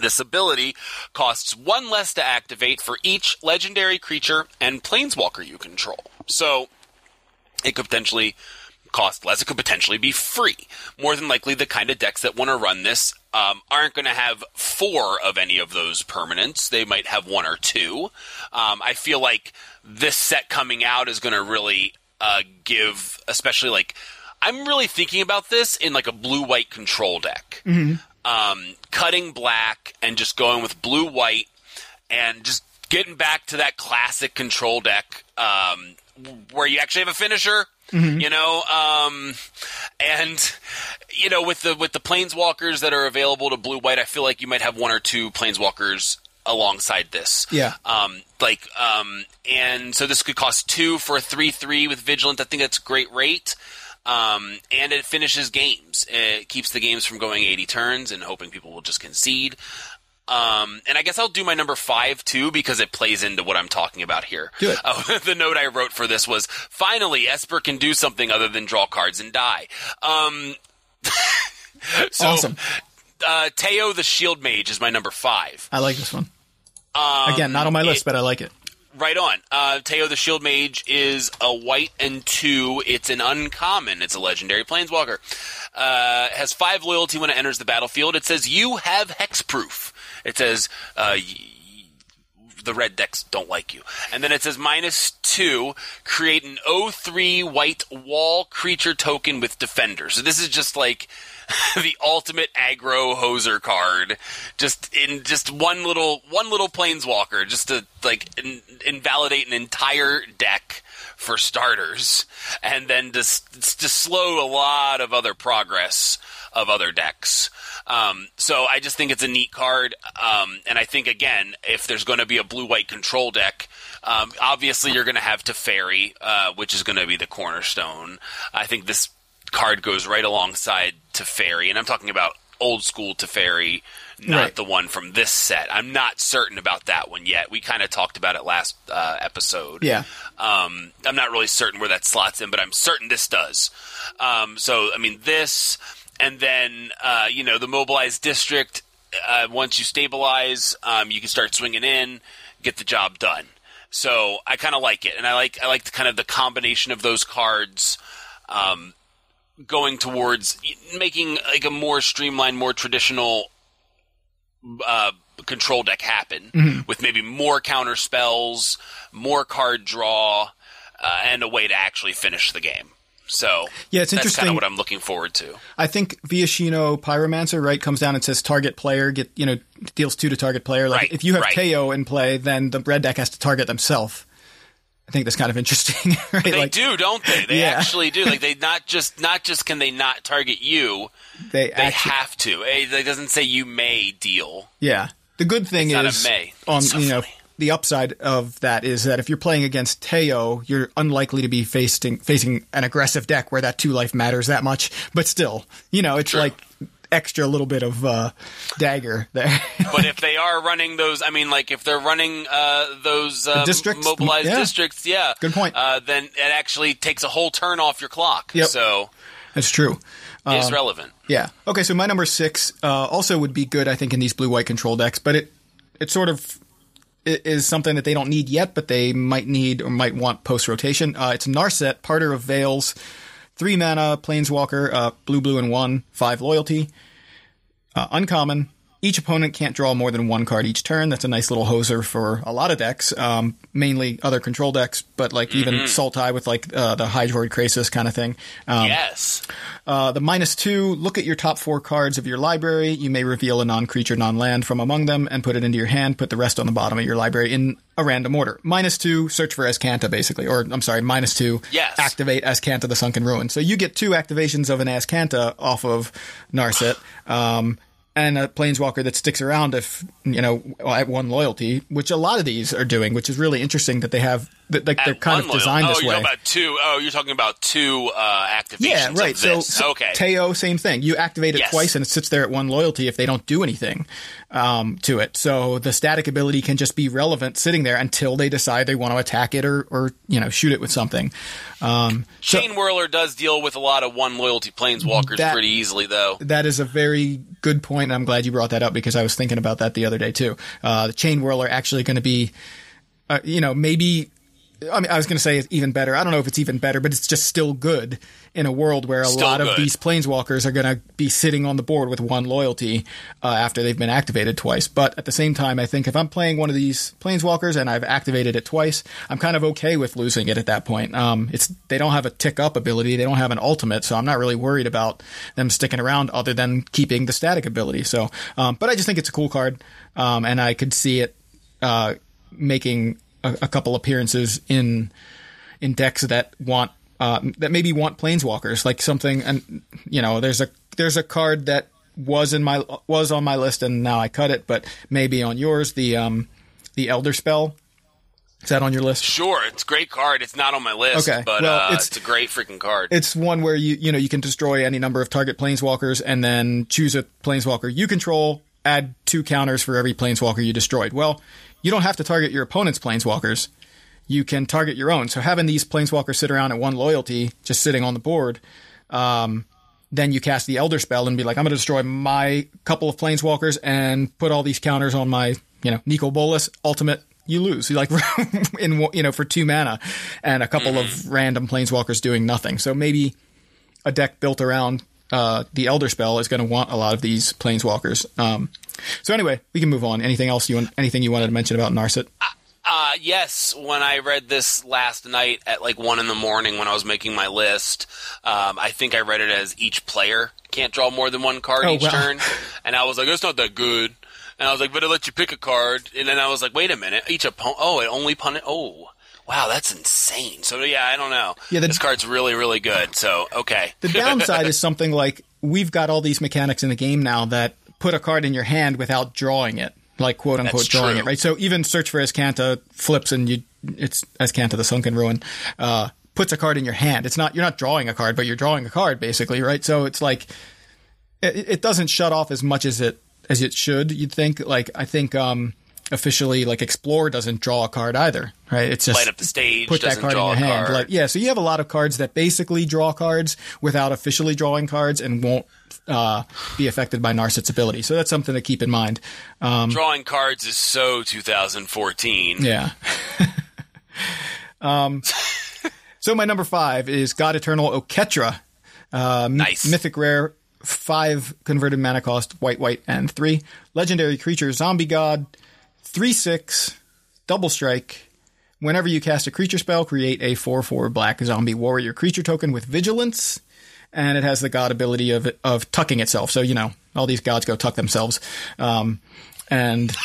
This ability costs one less to activate for each legendary creature and planeswalker you control. So it could potentially cost less. It could potentially be free. More than likely, the kind of decks that want to run this um, aren't going to have four of any of those permanents. They might have one or two. Um, I feel like this set coming out is going to really uh, give, especially like. I'm really thinking about this in like a blue white control deck. Mm-hmm. Um, cutting black and just going with blue white and just getting back to that classic control deck um, where you actually have a finisher. Mm-hmm. You know, um, and you know with the with the planeswalkers that are available to blue white, I feel like you might have one or two planeswalkers alongside this. Yeah. Um, like, um, and so this could cost two for a three three with vigilant. I think that's a great rate. Um, and it finishes games. It keeps the games from going 80 turns and hoping people will just concede. Um, and I guess I'll do my number five too because it plays into what I'm talking about here. Do it. Oh, the note I wrote for this was finally Esper can do something other than draw cards and die. Um, so, Awesome. Uh, Teyo the Shieldmage is my number five. I like this one. Again, not on my list, it- but I like it. Right on. Uh, Teyo the Shieldmage is a white and two. It's an uncommon. It's a legendary planeswalker. Uh, has five loyalty when it enters the battlefield. It says you have hexproof. It says uh, the red decks don't like you. And then it says minus two, create an 03 white wall creature token with defender. So this is just like the ultimate aggro hoser card. Just in just one little one little planeswalker, just to like in, invalidate an entire deck for starters, and then just to slow a lot of other progress of other decks. Um, so I just think it's a neat card, um, and I think again, if there's going to be a blue-white control deck, um, obviously you're going to have Teferi, uh, which is going to be the cornerstone. I think this card goes right alongside Teferi, and I'm talking about old school Teferi, not Right. the one from this set. I'm not certain about that one yet. We kind of talked about it last uh, episode. Yeah. Um, I'm not really certain where that slots in, but I'm certain this does. Um, so, I mean, this, and then, uh, you know, the mobilized district, uh, once you stabilize, um, you can start swinging in, get the job done. So I kind of like it, and I like I like the kind of the combination of those cards, um, going towards making like a more streamlined, more traditional uh, control deck happen with maybe more counter spells, more card draw, uh, and a way to actually finish the game. So Yeah, it's that's kind interesting. of what I'm looking forward to. I think Viashino Pyromancer, right, comes down and says target player, get you know, deals two to target player. Like Right, if you have right. Teyo in play, then the red deck has to target themselves. I think that's kind of interesting, right? They like do, don't they? They Yeah. actually do. Like they not just not just can they not target you, they, they actually, have to. It doesn't say you may deal. yeah. The good thing It's is may. on you know. The upside of that is that if you're playing against Teyo, you're unlikely to be facing facing an aggressive deck where that two life matters that much. But still, you know, it's True. like extra little bit of uh, dagger there. But if they are running those, I mean, like if they're running uh, those um, districts? mobilized Yeah. districts, yeah, Good point. Uh, then it actually takes a whole turn off your clock. Yep. So that's true. it's relevant. Yeah. Okay, so my number six uh, also would be good, I think, in these blue white control decks, but it it sort of is something that they don't need yet, but they might need or might want post rotation. Uh, it's Narset, Parter of Veils, three mana, Planeswalker, uh, blue, blue, and one, five loyalty, uh, uncommon. Each opponent can't draw more than one card each turn. That's a nice little hoser for a lot of decks, um, mainly other control decks, but like even Sultai with like uh, the Hydroid Krasis kind of thing. Um, yes. uh, the minus two, look at your top four cards of your library. You may reveal a non creature, non land from among them and put it into your hand. Put the rest on the bottom of your library in a random order. Minus two, search for Azcanta, basically. Or, I'm sorry, minus two, Yes. activate Azcanta the Sunken Ruin. So you get two activations of an Azcanta off of Narset. Um, and a planeswalker that sticks around if you know at one loyalty, which a lot of these are doing, which is really interesting that they have that like they're kind of designed oh, this you're way. talking about two oh, you're talking about two uh, activations. Yeah, right. So, so okay. Teyo, same thing. You activate it Yes. twice, and it sits there at one loyalty if they don't do anything um, to it. So the static ability can just be relevant, sitting there until they decide they want to attack it or, or you know, shoot it with something. Um, so Chainwhirler does deal with a lot of one loyalty planeswalkers That- pretty easily, though. that is a very good point, and I'm glad you brought that up because I was thinking about that the other day too. Uh, the Chainwhirler actually going to be, uh, you know, maybe I mean, I was going to say it's even better. I don't know if it's even better, but it's just still good in a world where a Still lot of these planeswalkers are going to be sitting on the board with one loyalty uh, after they've been activated twice. But at the same time, I think if I'm playing one of these planeswalkers and I've activated it twice, I'm kind of okay with losing it at that point. Um, it's they don't have a tick up ability, they don't have an ultimate, so I'm not really worried about them sticking around other than keeping the static ability. So, um, but I just think it's a cool card, um, and I could see it uh, making a, a couple appearances in in decks that want uh, that maybe want planeswalkers, like something. And you know, there's a there's a card that was in my was on my list, and now I cut it, but maybe on yours, the um the Elder Spell. Is that on your list? Sure, it's a great card. It's not on my list, Okay, but well, uh, it's- it's, a great freaking card. It's one where you you know you can destroy any number of target planeswalkers and then choose a planeswalker you control, add two counters for every planeswalker you destroyed. Well, you don't have to target your opponent's planeswalkers. You can target your own. So having these planeswalkers sit around at one loyalty, just sitting on the board, um, then you cast the Elder Spell and be like, I'm going to destroy my couple of planeswalkers and put all these counters on my, you know, Nicol Bolas ultimate. You lose, you like in you know for two mana, and a couple of random planeswalkers doing nothing. So maybe a deck built around uh, the Elder Spell is going to want a lot of these planeswalkers. Um, so anyway, we can move on. Anything else you want? Anything you wanted to mention about Narset? Uh, yes, when I read this last night at like one in the morning when I was making my list, um, I think I read it as each player can't draw more than one card Oh, each wow. turn, and I was like, that's not that good. And I was like, but it lets you pick a card, and then I was like, wait a minute, each opponent. Oh, it only pun. Oh, wow, that's insane. So yeah, I don't know. Yeah, the- this card's really, really good. So okay, The downside is something like we've got all these mechanics in the game now that put a card in your hand without drawing it, like quote unquote That's drawing true. it, right? So even search for Azcanta flips and you it's Azcanta the Sunken Ruin uh, puts a card in your hand. It's not you're not drawing a card, but you're drawing a card basically, right? So it's like it, it doesn't shut off as much as it as it should. You'd think like I think um, officially like Explore doesn't draw a card either, right? It's just light up the stage. put that card in your hand. card. Like, yeah, so you have a lot of cards that basically draw cards without officially drawing cards and won't uh, be affected by Narset's ability. So that's something to keep in mind. Um, Drawing cards is so 2014. yeah. um, so my number five is God Eternal Oketra. Uh, mi- Nice. Mythic rare, five converted mana cost, white, white, and three. Legendary creature, zombie god, three, six, double strike. Whenever you cast a creature spell, create a 4 4 black zombie warrior creature token with vigilance. And it has the god ability of of tucking itself. So, you know, all these gods go tuck themselves. Um, and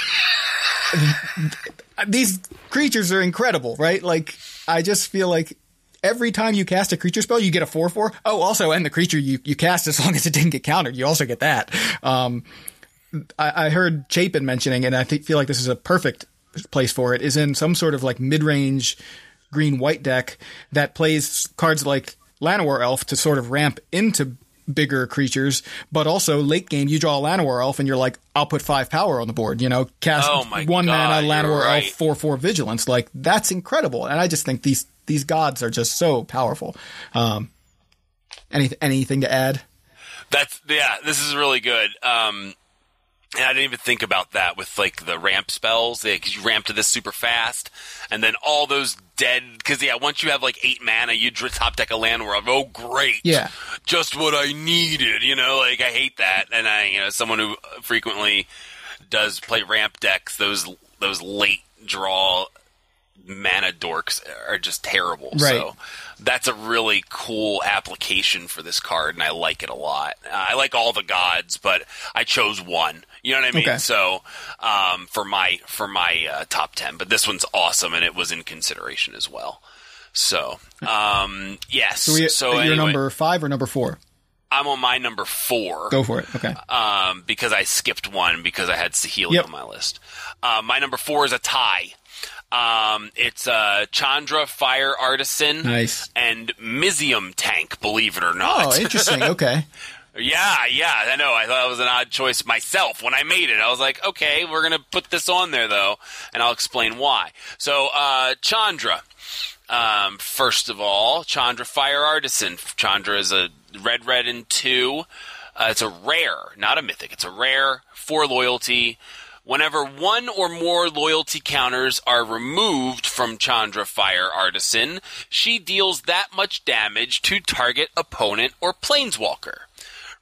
these creatures are incredible, right? Like, I just feel like every time you cast a creature spell, you get a 4 4. Oh, also, and the creature you, you cast, as long as it didn't get countered, you also get that. Um, I, I heard Chapin mentioning, and I think, feel like this is a perfect place for it, is in some sort of like mid range green white deck that plays cards like Llanowar Elf to sort of ramp into bigger creatures, but also late game you draw a Llanowar Elf and you're like, I'll put five power on the board, you know, cast Oh one God, mana Llanowar right. Elf four four vigilance. Like that's incredible. And I just think these these gods are just so powerful. Um any, anything to add? That's yeah. This is really good. Um, and I didn't even think about that with like the ramp spells because you ramp to this super fast, and then all those dead. Because yeah, once you have like eight mana, you top deck a land where I'm oh great, Yeah. just what I needed. You know, like I hate that, and I you know someone who frequently does play ramp decks, those those late draw mana dorks are just terrible. Right. So that's a really cool application for this card, and I like it a lot. Uh, I like all the gods, but I chose one. You know what I mean? Okay. So um, for my for my uh, top ten, but this one's awesome, and it was in consideration as well. So um, yes. So, we, so you're anyway, number five or number four? I'm on my number four Go for it. Okay. um, because I skipped one because I had Saheeli Yep. on my list. Uh, my number four is a tie. Um, it's uh, Chandra Fire Artisan Nice. and Mizzium Tank. Believe it or not. Oh, interesting. Okay. Yeah, yeah, I know. I thought it was an odd choice myself when I made it. I was like, okay, we're gonna put this on there though, and I'll explain why. So, uh, Chandra. Um, first of all, Chandra Fire Artisan. Chandra is a red, red, and two. Uh, it's a rare, not a mythic. It's a rare for loyalty. Whenever one or more loyalty counters are removed from Chandra Fire Artisan, she deals that much damage to target opponent or planeswalker.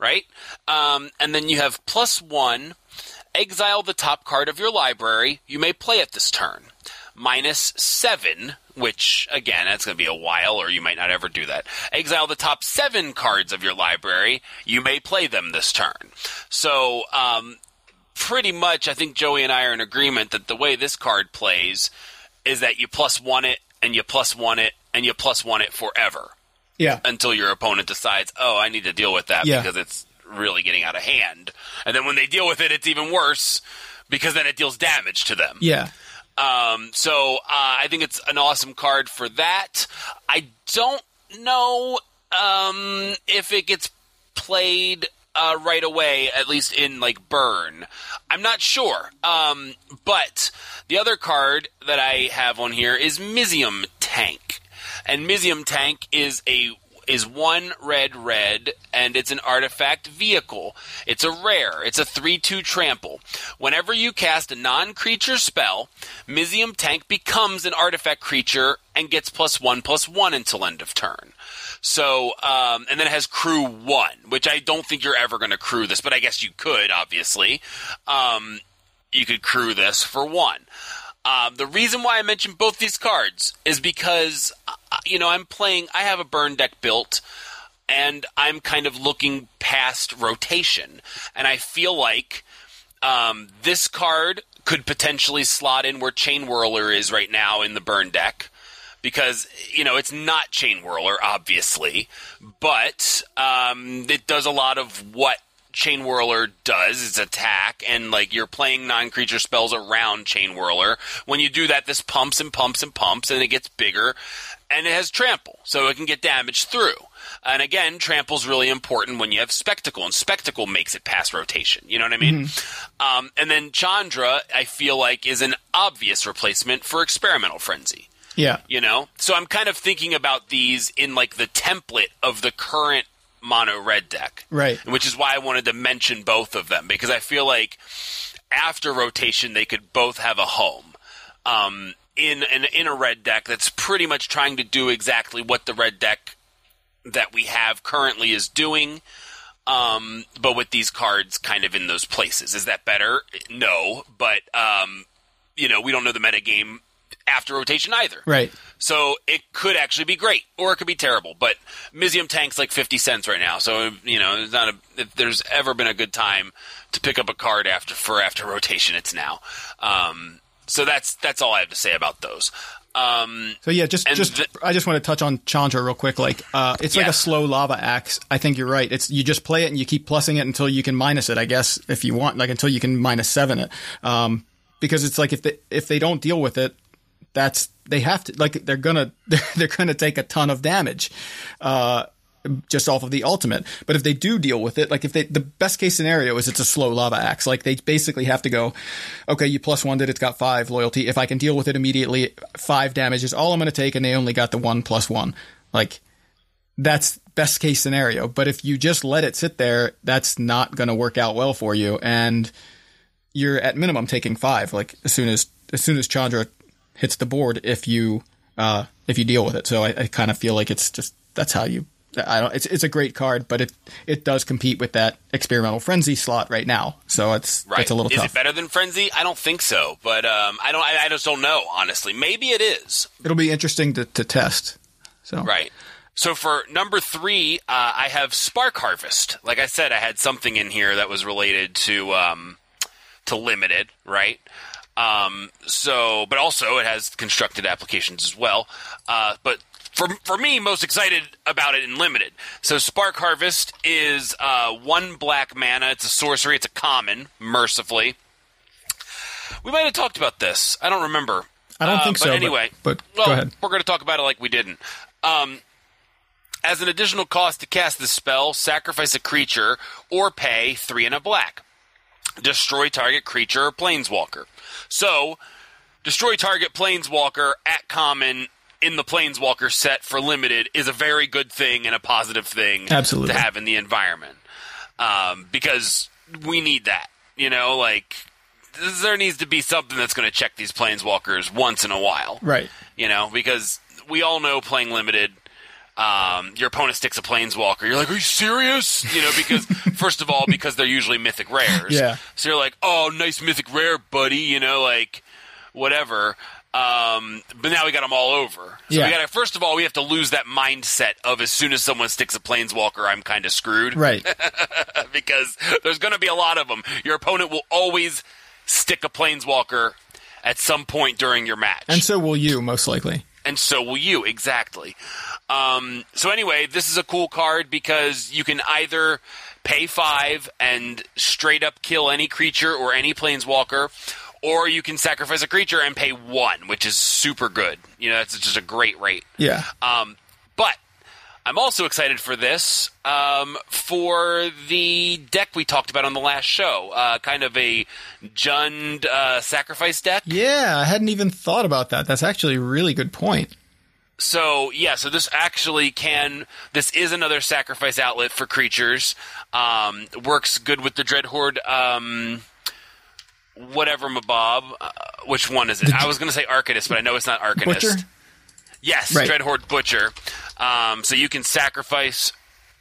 Right? Um, and then you have plus one. Exile the top card of your library. You may play it this turn. Minus seven, which again, that's going to be a while, or you might not ever do that. Exile the top seven cards of your library. You may play them this turn. So, um, pretty much, I think Joey and I are in agreement that the way this card plays is that you plus one it, and you plus one it, and you plus one it forever Yeah. until your opponent decides, oh, I need to deal with that Yeah. because it's really getting out of hand. And then when they deal with it, it's even worse because then it deals damage to them. Yeah. Um, so uh, I think it's an awesome card for that. I don't know um, if it gets played uh, right away, at least in like burn. I'm not sure. Um, but the other card that I have on here is Mizzium Tank, and Mizzium Tank is a is one red red and it's an artifact vehicle. It's a rare. It's a 3-2 trample. Whenever you cast a non-creature spell, Mizzium Tank becomes an artifact creature and gets plus 1 plus 1 until end of turn. So, um, and then it has crew 1, which I don't think you're ever going to crew this, but I guess you could, obviously. Um, you could crew this for 1. Um, the reason why I mentioned both these cards is because, uh, you know, I'm playing, I have a burn deck built, and I'm kind of looking past rotation. And I feel like um, this card could potentially slot in where Chainwhirler is right now in the burn deck. Because, you know, it's not Chainwhirler, obviously, but um, it does a lot of what Chainwhirler does is attack, and like you're playing non-creature spells around Chain Whirler. When you do that, this pumps and pumps and pumps, and it gets bigger, and it has Trample, so it can get damage through. And again, Trample's really important when you have Spectacle, and Spectacle makes it past rotation. You know what I mean? Um, and then Chandra, I feel like, is an obvious replacement for Experimental Frenzy Yeah. you know so i'm kind of thinking about these in like the template of the current mono red deck Right. which is why i wanted to mention both of them because i feel like after rotation they could both have a home um, in an in a red deck that's pretty much trying to do exactly what the red deck that we have currently is doing um, but with these cards kind of in those places is that better no but um, you know we don't know the metagame after rotation either Right. so it could actually be great, or it could be terrible. But Mizzium Tank's like fifty cents right now, so you know, it's not a. If there's ever been a good time to pick up a card after for after rotation, it's now. Um, so that's that's all I have to say about those. Um, So yeah, just just the- I just want to touch on Chandra real quick. Like, uh, it's like a slow lava axe. I think you're right. It's you just play it and you keep plussing it until you can minus it. I guess if you want, like until you can minus seven it. Um, because it's like if they if they don't deal with it, that's they have to like they're gonna they're, they're gonna take a ton of damage. Uh, just off of the ultimate. But if they do deal with it, like if they, the best case scenario is it's a slow lava axe. Like they basically have to go, okay, you plus one it, it's got five loyalty. If I can deal with it immediately, five damage is all I'm going to take, and they only got the one plus one. Like that's best case scenario. But if you just let it sit there, that's not going to work out well for you, and you're at minimum taking five. Like as soon as as soon as Chandra hits the board, if you uh, if you deal with it. So I, I kind of feel like it's just that's how you. I don't. It's it's a great card, but it it does compete with that experimental frenzy slot right now. So it's right? it's a little is tough. it better than Frenzy? I don't think so, but um, I don't. I, I just don't know honestly. Maybe it is. It'll be interesting to, to test. So Right. So for number three, uh, I have Spark Harvest. Like I said, I had something in here that was related to um, to limited, right? Um, so, but also it has constructed applications as well. Uh, but for for me, most excited about it in limited. So Spark Harvest is uh, one black mana. It's a sorcery. It's a common, mercifully. We might have talked about this. I don't remember. I don't think but so. but- Anyway, but, well, go ahead. we're going to talk about it like we didn't. Um, as an additional cost to cast this spell, sacrifice a creature or pay three and a black. Destroy target creature or planeswalker. So, destroy target planeswalker at common in the planeswalker set for limited is a very good thing and a positive thing Absolutely. to have in the environment. Um, because we need that. You know, like there needs to be something that's going to check these planeswalkers once in a while, Right. You know, because we all know playing limited. Um, your opponent sticks a planeswalker. You're like, are you serious? You know, because first of all, because they're usually mythic rares. Yeah. So you're like, oh, nice mythic rare, buddy. You know, like whatever. Um, but now we got them all over. So Yeah. we got to first of all, we have to lose that mindset of as soon as someone sticks a planeswalker, I'm kind of screwed Right. because there's going to be a lot of them. Your opponent will always stick a planeswalker at some point during your match, and so will you, most likely. and so will you exactly. Um, so anyway, this is a cool card because you can either pay five and straight up kill any creature or any planeswalker, or you can sacrifice a creature and pay one, which is super good. You know, that's just a great rate. Yeah. Um, but I'm also excited for this um, for the deck we talked about on the last show, uh, kind of a Jund uh, sacrifice deck. Yeah, I hadn't even thought about that. That's actually a really good point. So yeah, so this actually can. This is another sacrifice outlet for creatures. Um, works good with the Dreadhorde. Um, whatever Mabob. Uh, which one is it? I was going to say Arcanist, but I know it's not Arcanist. Butcher? Yes, Right. Dreadhorde Butcher. Um, so you can sacrifice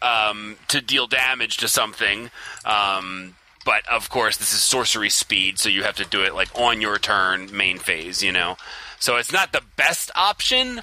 um, to deal damage to something. Um, but of course, this is sorcery speed, so you have to do it like on your turn, main phase. You know, so it's not the best option,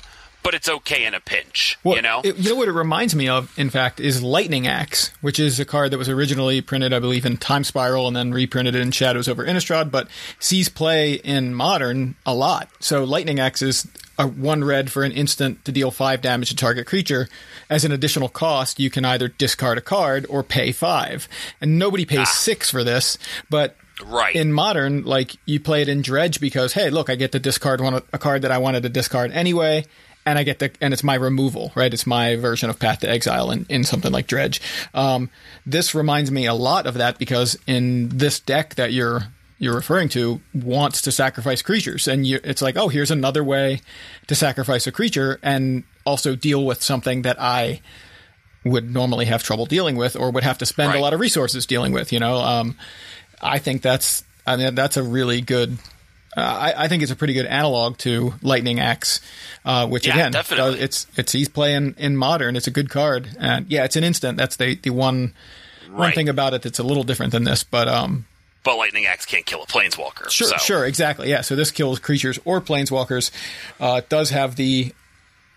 but it's okay in a pinch. Well, you know, it- you know what it reminds me of, in fact, is Lightning Axe, which is a card that was originally printed, I believe, in Time Spiral and then reprinted in Shadows over Innistrad, but sees play in Modern a lot. So Lightning Axe is a one red for an instant to deal five damage to target creature. As an additional cost, you can either discard a card or pay five. And nobody pays ah. six for this, but right? in modern, like you play it in dredge because hey, look, I get to discard one a card that I wanted to discard anyway, and I get the and it's my removal, right? It's my version of Path to Exile in, in something like dredge. Um, this reminds me a lot of that because in this deck that you're you're referring to wants to sacrifice creatures, and you, it's like, oh, here's another way to sacrifice a creature and also deal with something that I would normally have trouble dealing with or would have to spend a lot of resources dealing with. You know, um, I think that's I mean that's a really good. Uh, I, I think it's a pretty good analog to Lightning Axe, uh, which Yeah, again, does- it's it's he's playing in modern. It's a good card, and yeah, it's an instant. That's the the one one thing about it that's a little different than this, but um, but Lightning Axe can't kill a planeswalker. Sure, so. sure, exactly. Yeah, so this kills creatures or planeswalkers. Uh, it does have the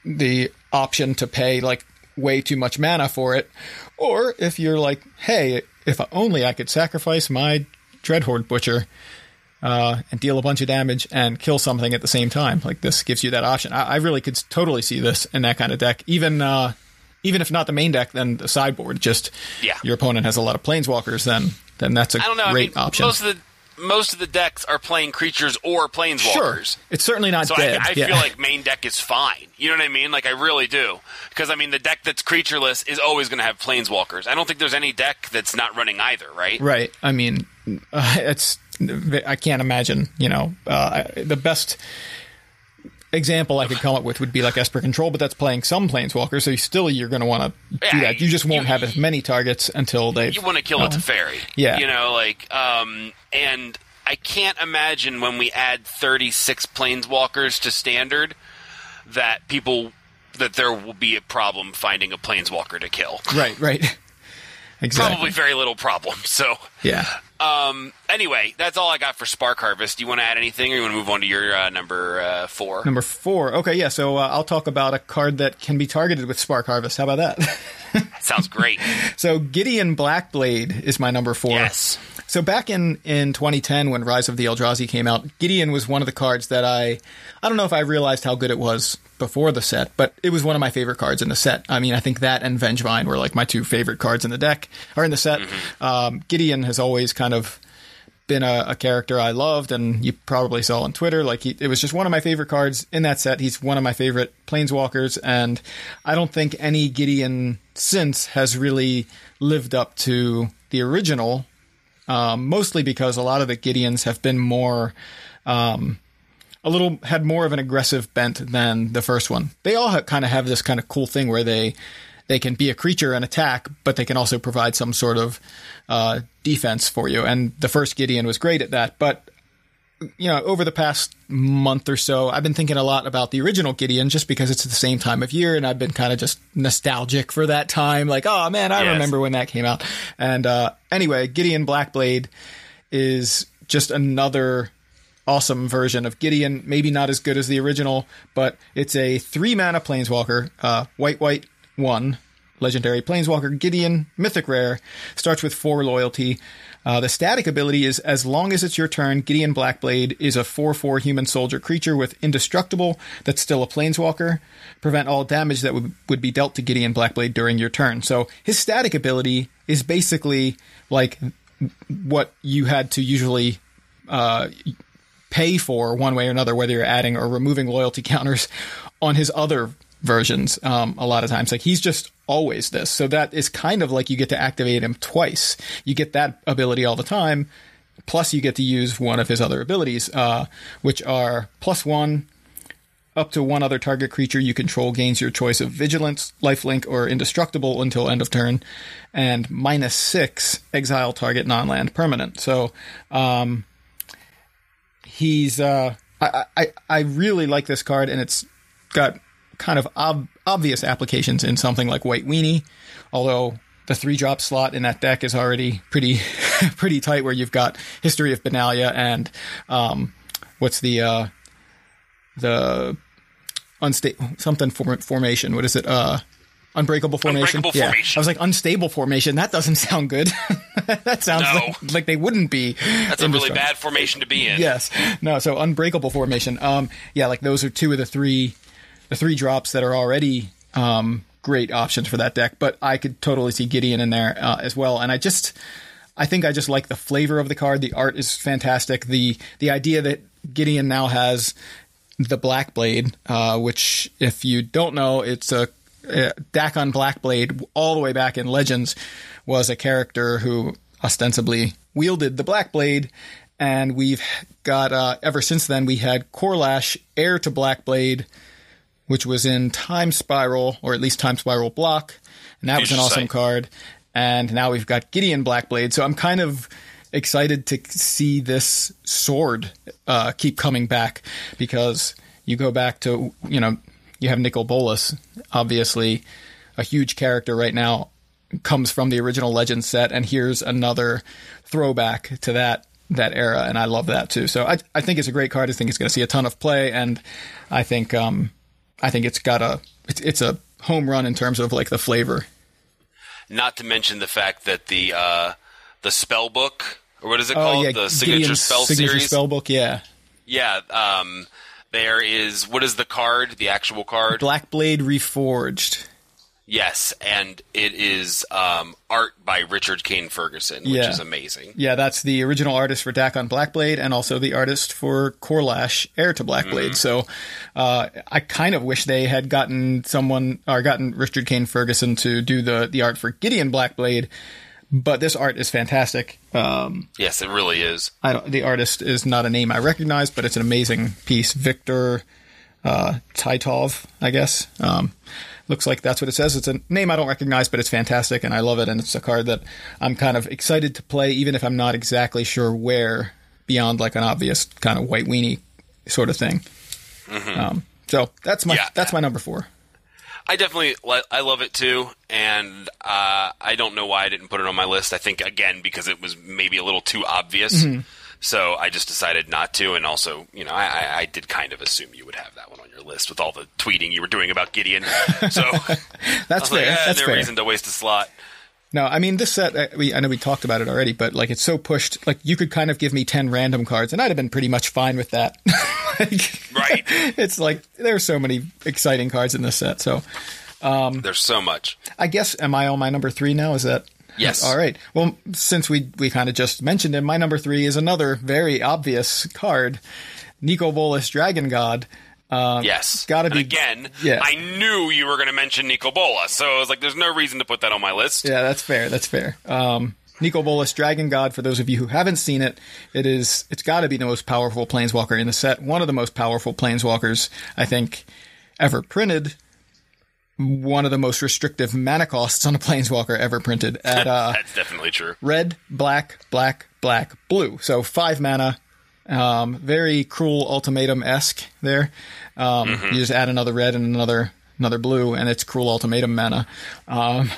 the option to pay like way too much mana for it, or if you're like, hey, if only I could sacrifice my Dreadhorde Butcher uh, and deal a bunch of damage and kill something at the same time. Like this gives you that option. I, I really could totally see this in that kind of deck. Even uh, even if not the main deck, then the sideboard. Just Yeah. your opponent has a lot of planeswalkers. Then then that's a I don't know. great I mean, option. most of the most of the decks are playing creatures or planeswalkers. Sure, it's certainly not So dead. I, I yeah. feel like main deck is fine. You know what I mean? Like I really do. Because I mean, the deck that's creatureless is always going to have planeswalkers. I don't think there's any deck that's not running either, right? Right. I mean, uh, it's. I can't imagine. You know, uh, the best example I could come up with would be like Esper Control, but that's playing some planeswalkers, so you still you're going to want to do Yeah, that. You just won't you- have as many targets until they. You want to kill a Teferi. Yeah. You know, like, um, and I can't imagine when we add 36 planeswalkers to standard that people that there will be a problem finding a planeswalker to kill. Right. Right. Exactly. Probably very little problem. So, Yeah. Um, anyway, that's all I got for Spark Harvest. Do you want to add anything, or you want to move on to your uh, number uh, four? Number four. Okay. Yeah. So uh, I'll talk about a card that can be targeted with Spark Harvest. How about that? Sounds great. so Gideon Blackblade is my number four. yes. So back in, in 2010 when Rise of the Eldrazi came out, Gideon was one of the cards that I I don't know if I realized how good it was before the set, but it was one of my favorite cards in the set. I mean, I think that and Vengevine were like my two favorite cards in the deck or in the set. Um, Gideon has always kind of been a, a character I loved, and you probably saw on Twitter. Like he, it was just one of my favorite cards in that set. He's one of my favorite planeswalkers, and I don't think any Gideon since has really lived up to the original. Um, mostly because a lot of the Gideons have been more, um, a little had more of an aggressive bent than the first one. They all kind of have this kind of cool thing where they they can be a creature and attack, but they can also provide some sort of uh, defense for you. And the first Gideon was great at that. But you know, over the past month or so, I've been thinking a lot about the original Gideon just because it's the same time of year and I've been kind of just nostalgic for that time. Like, oh man, I Yes. remember when that came out. And, uh, anyway, Gideon Blackblade is just another awesome version of Gideon. Maybe not as good as the original, but it's a three mana planeswalker, uh, white, white, one. Legendary Planeswalker Gideon, Mythic Rare, starts with four loyalty. Uh, the static ability is as long as it's your turn, Gideon Blackblade is a 4 4 human soldier creature with indestructible that's still a Planeswalker. Prevent all damage that would, would be dealt to Gideon Blackblade during your turn. So his static ability is basically like what you had to usually uh, pay for one way or another, whether you're adding or removing loyalty counters on his other versions. Um, a lot of times, like he's just always this. So that is kind of like you get to activate him twice. You get that ability all the time. Plus, you get to use one of his other abilities, uh, which are plus one up to one other target creature you control gains your choice of vigilance, lifelink, or indestructible until end of turn, and minus six exile target non-land permanent. So, um, he's uh, I, I I really like this card, and it's got kind of ob- obvious applications in something like White Weenie, although the three drop slot in that deck is already pretty pretty tight, where you've got History of Benalia and um, what's the uh, the unstable something for- formation. What is it? Uh, unbreakable formation. Unbreakable yeah. formation. I was like unstable formation. That doesn't sound good. that sounds No. like, like they wouldn't be. That's a really bad formation to be in. Yes. No. So unbreakable formation. Um. Yeah. Like those are two of the three, the three drops that are already um great options for that deck. But I could totally see Gideon in there uh, as well. And I just, I think I just like the flavor of the card. The art is fantastic. The the idea that Gideon now has the Black Blade, uh, which if you don't know, it's a uh, Dakkon Blackblade all the way back in Legends was a character who ostensibly wielded the Black Blade, and we've got uh, ever since then we had Korlash, heir to Blackblade, which was in Time Spiral or at least Time Spiral block, and that was an awesome card. And now we've got Gideon Blackblade, so I'm kind of excited to see this sword uh, keep coming back because you go back to you know you have Nicol Bolas, obviously a huge character right now, comes from the original Legend set, and here's another throwback to that that era, and I love that too. So I I think it's a great card. I think it's going to see a ton of play, and I think um I think it's got a it's, it's a home run in terms of like the flavor. Not to mention the fact that the uh, the spell book or what is it Oh called? yeah, the signature Gideon's spell signature series. spell book. Yeah, Yeah. Um, there is what is the card? The actual card. Blackblade Reforged. Yes, and it is um, art by Richard Kane Ferguson, which Yeah. is amazing. Yeah, that's the original artist for Dakkon Blackblade and also the artist for Korlash, heir to Blackblade. So uh, I kind of wish they had gotten someone or gotten Richard Kane Ferguson to do the the art for Gideon Blackblade. But this art is fantastic. Um, Yes, it really is. I don't, the artist is not a name I recognize, but it's an amazing piece. Victor uh, Titov, I guess. Um, looks like that's what it says. It's a name I don't recognize, but it's fantastic, and I love it. And it's a card that I'm kind of excited to play, even if I'm not exactly sure where, beyond like an obvious kind of white weenie sort of thing. Um, so that's my Yeah. that's my number four. I definitely I love it too, and uh, I don't know why I didn't put it on my list. I think again because it was maybe a little too obvious, Mm-hmm. So I just decided not to. And also, you know, I, I, I did kind of assume you would have that one on your list with all the tweeting you were doing about Gideon. So That's fair. like, eh, that's no fair. reason to waste a slot. No, I mean this set. uh, We I know we talked about it already, but like it's so pushed. Like you could kind of give me ten random cards, and I'd have been pretty much fine with that. like, Right. It's like there are so many exciting cards in this set. So There's so much. I guess am I on my number three now? Is that Yes. All right. Well, since we we kind of just mentioned him, my number three is another very obvious card, Nicol Bolas, Dragon God. Uh, Yes, gotta And be- again. yeah. I knew you were going to mention Nico Bola, so I was like, "There's no reason to put that on my list." Yeah, that's fair. That's fair. Um, Nicol Bolas, Dragon God. For those of you who haven't seen it, it is it's got to be the most powerful planeswalker in the set. One of the most powerful planeswalkers I think ever printed. One of the most restrictive mana costs on a planeswalker ever printed at uh, That's definitely true. red, black, black, black, blue. So five mana, Um, very cruel ultimatum esque there. Um, You just add another red and another another blue, and it's cruel ultimatum mana. Um,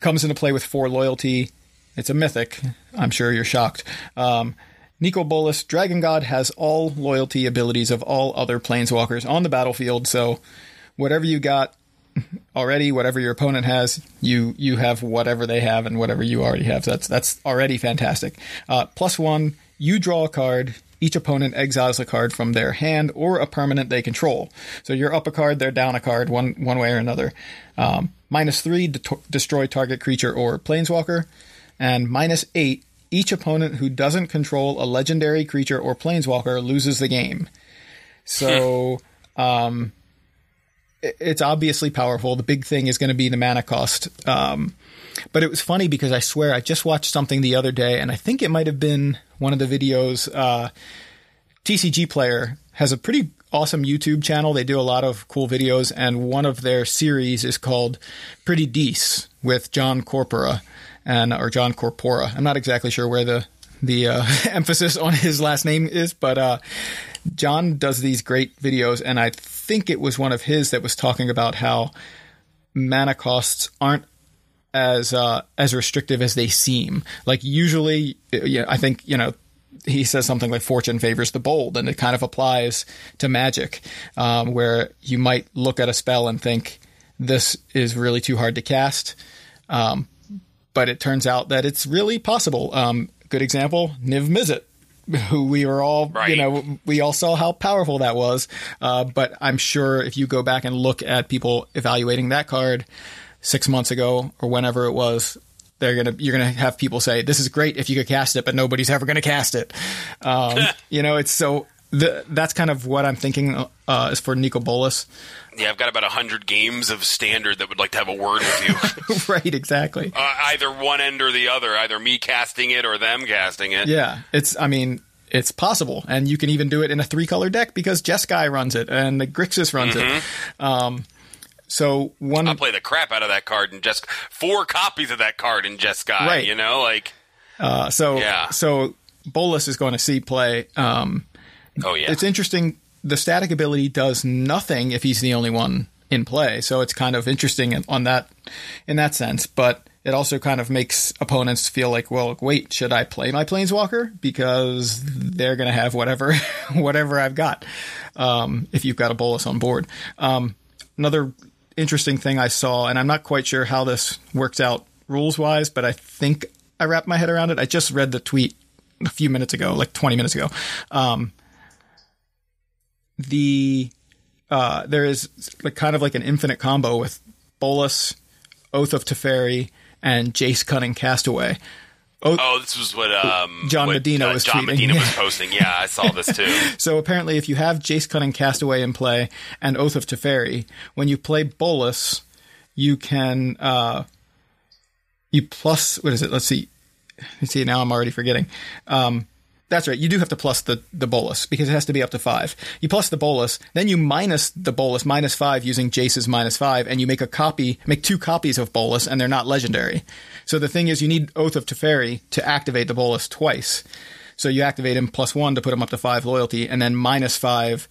comes into play with four loyalty. It's a mythic. I'm sure you're shocked. Um, Nicol Bolas, Dragon God, has all loyalty abilities of all other planeswalkers on the battlefield. So whatever you got already, whatever your opponent has, you you have whatever they have and whatever you already have. That's that's already fantastic. Uh, plus one, you draw a card. Each opponent exiles a card from their hand or a permanent they control. So you're up a card, they're down a card, one one way or another. Um, minus three, de- destroy target creature or planeswalker, and minus eight. Each opponent who doesn't control a legendary creature or planeswalker loses the game. So um, it's obviously powerful. The big thing is going to be the mana cost. Um, but it was funny because I swear I just watched something the other day, and I think it might have been one of the videos. Uh, TCG Player has a pretty awesome YouTube channel. They do a lot of cool videos, and one of their series is called Pretty Dece with John Corpora and or John Corpora. I'm not exactly sure where the the uh, emphasis on his last name is, but uh, John does these great videos, and I think it was one of his that was talking about how mana costs aren't as uh, as restrictive as they seem. Like usually, I think you know he says something like "fortune favors the bold," and it kind of applies to magic, um, where you might look at a spell and think this is really too hard to cast, um, but it turns out that it's really possible. Um, good example, Niv Mizzet. Who we were all, you know, we all saw how powerful that was. Uh, but I'm sure if you go back and look at people evaluating that card six months ago or whenever it was, they're gonna you're gonna have people say this is great if you could cast it, but nobody's ever gonna cast it. Um, you know, it's so the, that's kind of what I'm thinking uh, is for Nicol Bolas. Yeah, I've got about hundred games of standard that would like to have a word with you. right, exactly. uh, either one end or the other, either me casting it or them casting it. Yeah, it's. I mean, it's possible, and you can even do it in a three color deck because Jeskai runs it and the Grixis runs it. Um, so one I play the crap out of that card and just four copies of that card in Jeskai. Right. You know, like uh, so Yeah. so Bolas is going to see play. Um, oh yeah, it's interesting. The static ability does nothing if he's the only one in play, so it's kind of interesting in- on that in that sense. But it also kind of makes opponents feel like, well, wait, should I play my planeswalker because they're going to have whatever whatever I've got um, if you've got a Bolas on board. Um, another interesting thing I saw, and I'm not quite sure how this works out rules wise, but I think I wrapped my head around it. I just read the tweet a few minutes ago, like 20 minutes ago. Um, the uh, there is like kind of like an infinite combo with Bolas, Oath of Teferi, and Jace Cunning Castaway. oh, this was what um, John what, Medina uh, was John tweeting. Medina was posting. Yeah, I saw this too. So apparently, if you have Jace Cunning Castaway in play and Oath of Teferi, when you play Bolas, you can uh, you plus what is it? Let's see. Let's see. Now I'm already forgetting. Um, that's right. You do have to plus the the Bolas because it has to be up to five. You plus the Bolas, then you minus the Bolas minus five using Jace's minus five, and you make a copy, make two copies of Bolas, and they're not legendary. So the thing is, you need Oath of Teferi to activate the Bolas twice. So you activate him plus one to put him up to five loyalty, and then minus five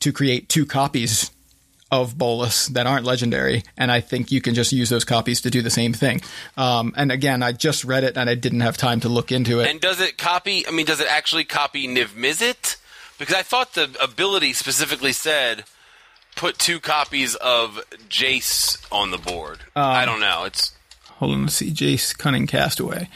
to create two copies of Bolas that aren't legendary, and I think you can just use those copies to do the same thing. Um, and again, I just read it and I didn't have time to look into it. and does it copy? I mean, does it actually copy Niv Mizzet? Because I thought the ability specifically said put two copies of Jace on the board. Um, I don't know. It's Hold on, let's see. Jace Cunning Castaway.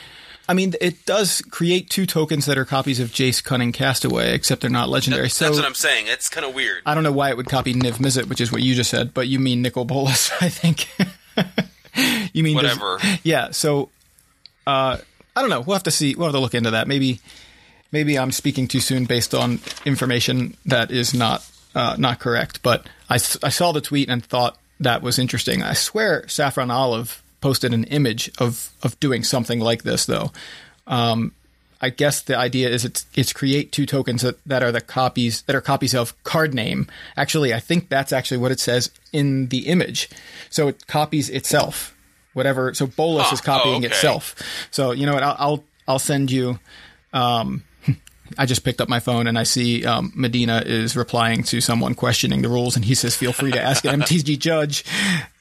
I mean, it does create two tokens that are copies of Jace Cunning Castaway, except they're not legendary. that's, so that's what I'm saying. It's kind of weird. I don't know why it would copy Niv Mizzet, which is what you just said, but you mean Nicol Bolas, I think. you mean does- Whatever. yeah. So uh, I don't know. We'll have to see. We'll have to look into that. Maybe maybe I'm speaking too soon based on information that is not uh, not correct. But I, I saw the tweet and thought that was interesting. I swear Saffron Olive posted an image of of doing something like this though. Um, I guess the idea is it's it's create two tokens that, that are the copies that are copies of card name. Actually, I think that's actually what it says in the image. So it copies itself. Whatever. So Bolas Huh. is copying Oh, okay. itself. So you know what? I'll I'll, I'll send you. Um, I just picked up my phone and I see um, Medina is replying to someone questioning the rules, and he says, "Feel free to ask an MTG judge."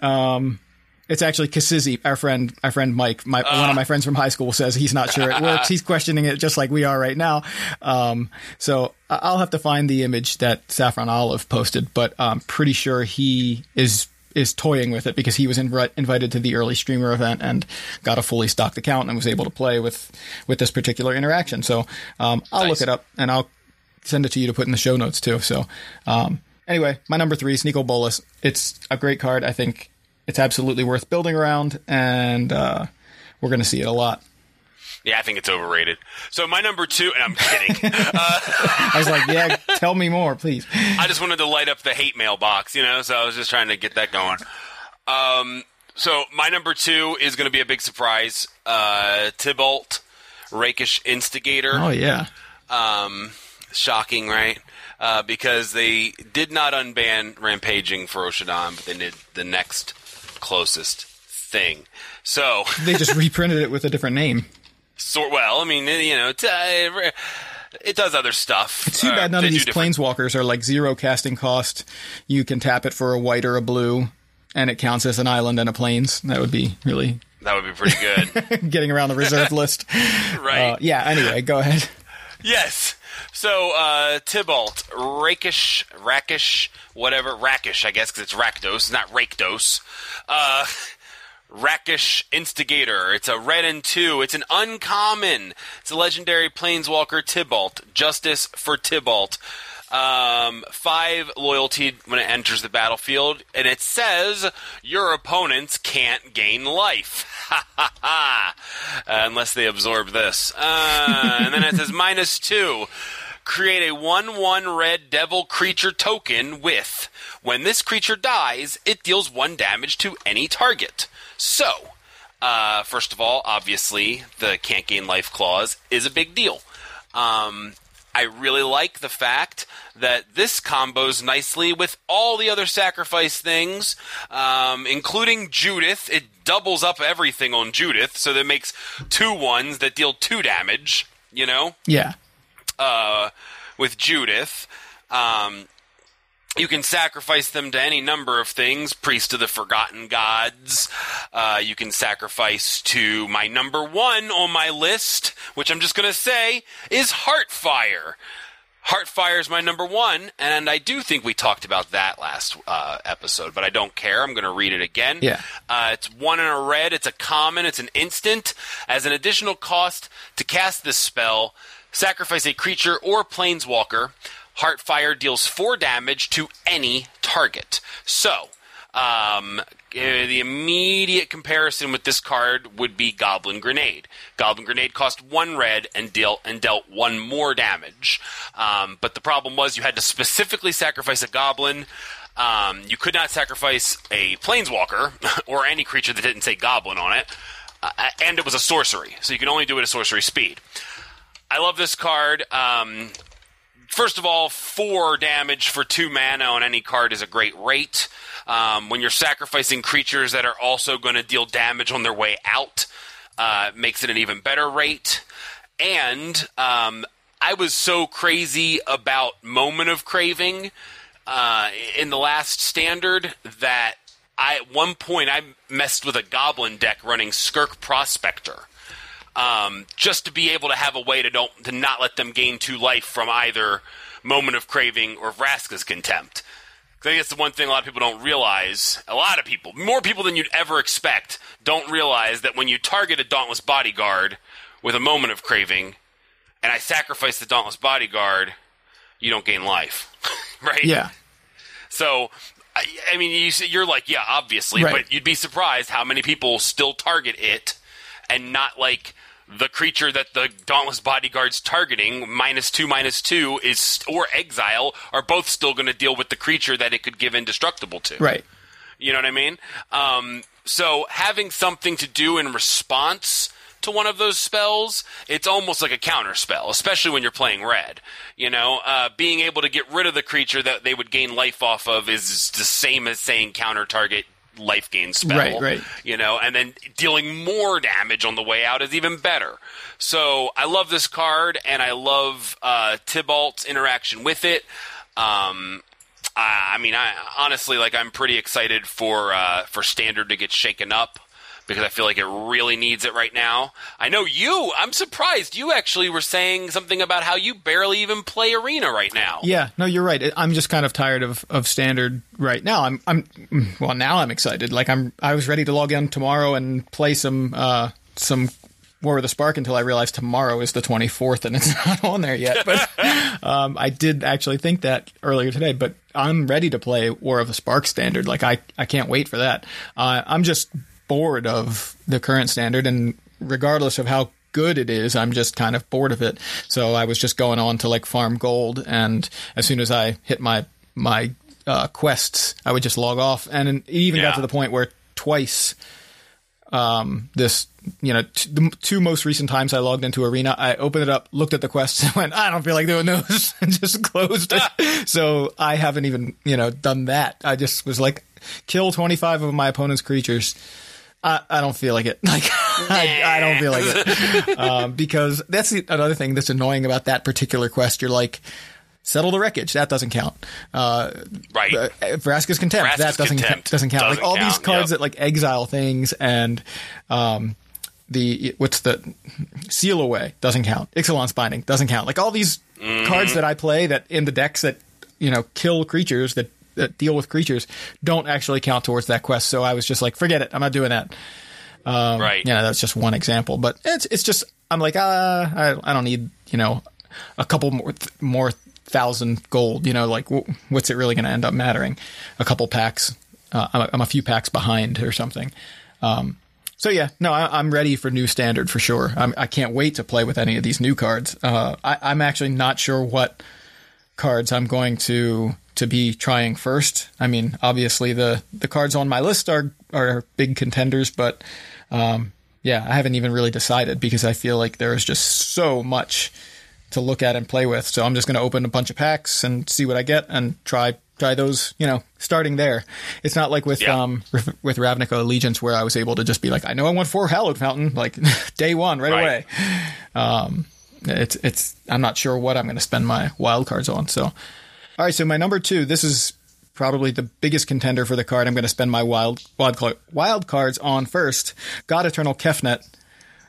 Um, it's actually Kasizi, our friend, our friend Mike, my, uh. one of my friends from high school says he's not sure it works. he's questioning it just like we are right now. Um, so I'll have to find the image that Saffron Olive posted, but I'm pretty sure he is is toying with it because he was inv- invited to the early streamer event and got a fully stocked account and was able to play with with this particular interaction. So um, I'll nice. look it up and I'll send it to you to put in the show notes too. So um, anyway, my number three, Sneako Bolas. It's a great card. I think it's absolutely worth building around, and uh, we're going to see it a lot. Yeah, I think it's overrated. So my number two, and I'm kidding. uh, I was like, yeah, tell me more, please. I just wanted to light up the hate mail box, you know, so I was just trying to get that going. Um, so my number two is going to be a big surprise. Uh, Tibalt, Rakish Instigator. Oh yeah. Um, shocking, right? Uh, because they did not unban Rampaging Ferocidon, but they did the next closest thing. So they just reprinted it with a different name. So well, I mean, you know, t- uh, it does other stuff. It's too bad none uh, of these planeswalkers are like zero casting cost. You can tap it for a white or a blue, and it counts as an island and a plains. That would be really. That would be pretty good. Getting around the reserve list. right. Uh, yeah. Anyway, go ahead. Yes. So uh, Tibalt, Rakish, Rakish, whatever, Rakish, I guess, because it's Rakdos, not Rakedos. Uh, Rakish Instigator. It's a red and two. It's an uncommon. It's a legendary Planeswalker Tibalt. Justice for Tibalt. Um, five loyalty when it enters the battlefield, and it says your opponents can't gain life. Ha ha ha! Uh, unless they absorb this. Uh, and then it says minus two. Create a 1 1 red devil creature token with. When this creature dies, it deals 1 damage to any target. So, uh, first of all, obviously, the can't gain life clause is a big deal. Um, I really like the fact that this combos nicely with all the other sacrifice things, um, including Judith. It doubles up everything on Judith, so that makes two ones that deal two damage. You know? Yeah uh, with Judith. Um, you can sacrifice them to any number of things. Priest of the Forgotten Gods. Uh, you can sacrifice to my number one on my list, which I'm just going to say is Heartfire. Heartfire is my number one, and I do think we talked about that last uh, episode, but I don't care. I'm going to read it again. Yeah. Uh, it's one in a red. It's a common. It's an instant. As an additional cost to cast this spell, Sacrifice a creature or planeswalker. Heartfire deals 4 damage to any target. So, um, eh, the immediate comparison with this card would be Goblin Grenade. Goblin Grenade cost one red and deal and dealt one more damage. Um, but the problem was you had to specifically sacrifice a goblin. Um, you could not sacrifice a planeswalker or any creature that didn't say goblin on it, uh, and it was a sorcery, so you can only do it at sorcery speed. I love this card. Um, first of all, four damage for two mana on any card is a great rate. Um, when you're sacrificing creatures that are also going to deal damage on their way out, uh, makes it an even better rate. And um, I was so crazy about Moment of Craving uh, in the last standard that I at one point I messed with a goblin deck running Skirk Prospector um, just to be able to have a way to don't to not let them gain two life from either moment of craving or Vraska's contempt. I think that's the one thing a lot of people don't realize. A lot of people, more people than you'd ever expect, don't realize that when you target a Dauntless Bodyguard with a moment of craving, and I sacrifice the Dauntless Bodyguard, you don't gain life, right? Yeah. So, I, I mean, you, you're like, yeah, obviously, right. but you'd be surprised how many people still target it and not like the creature that the Dauntless Bodyguard's targeting, minus two, minus two, is or exile, are both still going to deal with the creature that it could give indestructible to. Right. You know what I mean? Um, so having something to do in response to one of those spells, it's almost like a counter spell, especially when you're playing red. You know, uh, being able to get rid of the creature that they would gain life off of is the same as saying counter target life gain spell. Right, right. You know, and then dealing more damage on the way out is even better. So I love this card, and I love uh, Tibalt's interaction with it. Um, I, I mean, I honestly like. I'm pretty excited for uh, for Standard to get shaken up because I feel like it really needs it right now. I know you. I'm surprised you actually were saying something about how you barely even play Arena right now. Yeah, no, you're right. I'm just kind of tired of, of standard right now. I'm I'm well now I'm excited. Like I'm I was ready to log in tomorrow and play some uh some War of the Spark until I realized tomorrow is the 24th and it's not on there yet. But um, I did actually think that earlier today. But I'm ready to play War of the Spark standard. Like I I can't wait for that. Uh, I'm just bored of the current standard, and regardless of how good it is, I'm just kind of bored of it. So I was just going on to like farm gold, and as soon as I hit my my uh, quests, I would just log off, and it even Yeah. got to the point where twice. Um, this, you know, t- the two most recent times I logged into Arena, I opened it up, looked at the quests, and went, I don't feel like doing those, and just closed it. so I haven't even, you know, done that. I just was like, kill 25 of my opponent's creatures. I, I don't feel like it. Like I, I don't feel like it um, because that's the, another thing that's annoying about that particular quest. You're like, settle the wreckage. That doesn't count. Uh, Right. uh, Vraska's contempt. Vraska's that doesn't Contempt doesn't count. like doesn't all these cards yep. that like exile things and um, the what's the seal away doesn't count. Ixalan's binding doesn't count. Like all these Mm-hmm. cards that I play that in the decks that you know kill creatures that that deal with creatures don't actually count towards that quest. So I was just like, forget it. I'm not doing that. right. Yeah, that's just one example, but it's it's just I'm like, uh, I I don't need you know a couple more more thousand gold. You know, like wh- what's it really going to end up mattering? A couple packs. Uh, I'm, a, I'm a few packs behind or something. Um, so yeah, no, I, I'm ready for new standard for sure. I'm, I can't wait to play with any of these new cards. Uh, I, I'm actually not sure what cards I'm going to to be trying first. I mean, obviously the the cards on my list are are big contenders, but um, yeah, I haven't even really decided because I feel like there is just so much to look at and play with. So I'm just going to open a bunch of packs and see what I get and try try those. You know, starting there. It's not like with Yeah. um with, Ravnica Allegiance where I was able to just be like, I know I want four Hallowed Fountain like day one right, Right. away. Um, it's it's I'm not sure what I'm going to spend my wild cards on. So, all right. So my number two. This is probably the biggest contender for the card. I'm going to spend my wild wild, wild cards on first. God Eternal Kefnet.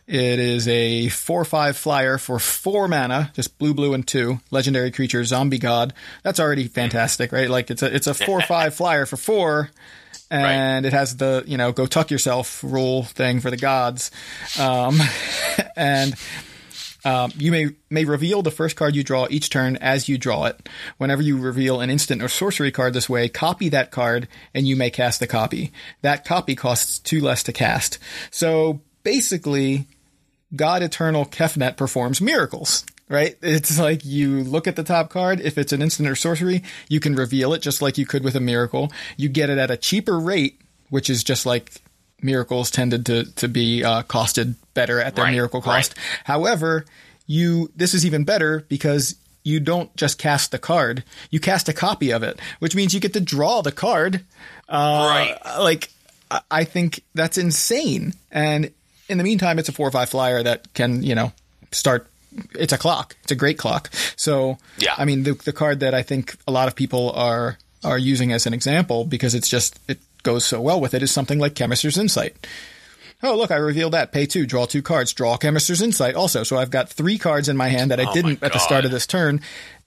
It is a four five flyer for four mana, just blue, blue, and two. Legendary creature, zombie god. That's already fantastic, right? Like it's a it's a four five flyer for four, and it has the you know go tuck yourself rule thing for the gods, um, and um, you may may reveal the first card you draw each turn as you draw it. Whenever you reveal an instant or sorcery card this way, copy that card and you may cast the copy. That copy costs two less to cast. So basically, God Eternal Kefnet performs miracles. Right? It's like you look at the top card. If it's an instant or sorcery, you can reveal it just like you could with a miracle. You get it at a cheaper rate, which is just like miracles tended to to be uh, costed better at their Right, miracle right. cost. However, you this is even better because you don't just cast the card; you cast a copy of it, which means you get to draw the card. Uh, Right. Like I- I think that's insane. And in the meantime, it's a four or five flyer that can you know start. It's a clock. It's a great clock. So Yeah. I mean the the card that I think a lot of people are are using as an example because it's just it goes so well with it is something like Chemist's Insight. Oh, look, I revealed that. Pay two, draw two cards, draw Chemist's Insight also. So I've got three cards in my hand that I Oh didn't at the start of this turn,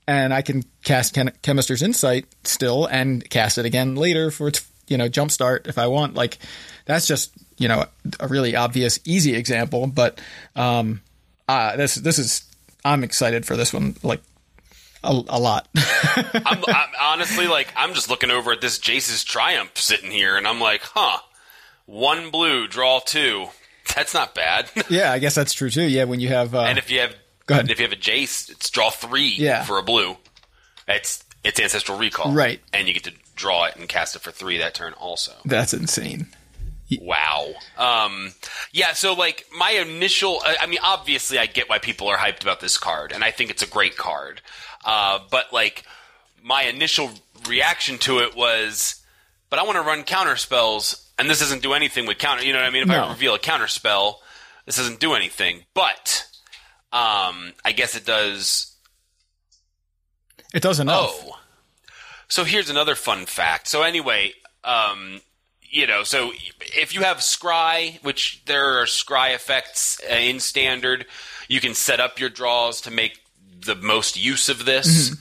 and I can cast Chem- Chemist's Insight still and cast it again later for its, you know, jump start if I want. Like, that's just, you know, a really obvious, easy example, but, um, uh, this, this is, I'm excited for this one, like, a, a lot. I'm, I'm honestly like I'm just looking over at this Jace's Triumph sitting here, and I'm like, huh, one blue, draw two. That's not bad. yeah, I guess that's true too. Yeah, when you have, uh, and if you have, Go ahead. if you have a Jace, it's draw three Yeah. for a blue. It's it's ancestral recall, Right. And you get to draw it and cast it for three that turn also. that's insane. Wow. Um, yeah, so like my initial, I I mean, obviously I get why people are hyped about this card, and I think it's a great card. Uh, but like my initial reaction to it was, but I want to run counter spells and this doesn't do anything with counter. You know what I mean? If No. I reveal a counter spell, this doesn't do anything. But um, I guess it does. It does enough. Oh, so here's another fun fact. So anyway, um, you know, so if you have scry, which there are scry effects uh, in standard, you can set up your draws to make the most use of this.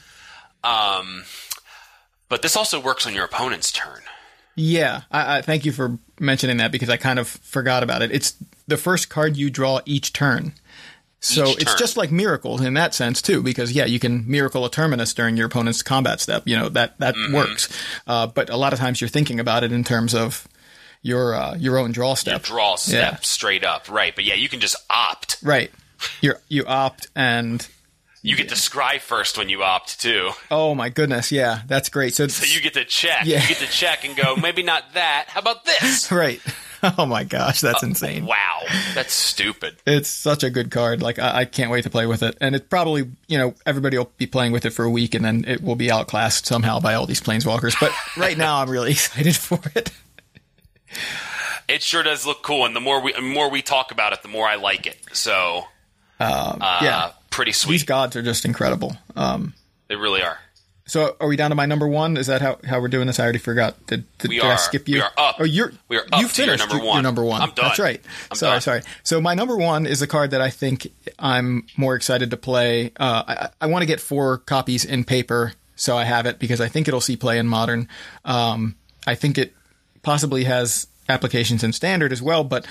Um, but this also works on your opponent's turn. Yeah, I, I thank you for mentioning that because I kind of forgot about it. It's the first card you draw each turn. So Each it's turn. just like miracles in that sense too, because yeah, you can miracle a terminus during your opponent's combat step. You know that that Mm-hmm. works. Uh, but a lot of times you're thinking about it in terms of your uh, your own draw step. Draw step Yeah. straight up, right? But yeah, you can just opt. Right. You you opt and You get to scry first when you opt too. oh my goodness, yeah, that's great. So, So you get to check. Yeah. You get to check and go, maybe not that. How about this? right. Oh my gosh, that's insane. Wow, that's stupid. It's such a good card. Like I, I can't wait to play with it, and it probably you know everybody will be playing with it for a week, and then it will be outclassed somehow by all these planeswalkers. But right now, I'm really excited for it. It sure does look cool, and the more we the more we talk about it, the more I like it. So, uh, yeah, pretty sweet. these gods are just incredible. Um, They really are. so are we down to my number one? Is that how, how we're doing this? I already forgot. Did, did, did I skip you? We are up. Oh, you're We are up you finished number one. Your number one. I'm done. That's right. I'm sorry, done. sorry. So my number one is a card that I think I'm more excited to play. Uh, I, I want to get four copies in paper, so I have it because I think it'll see play in modern. Um, I think it possibly has applications in standard as well, but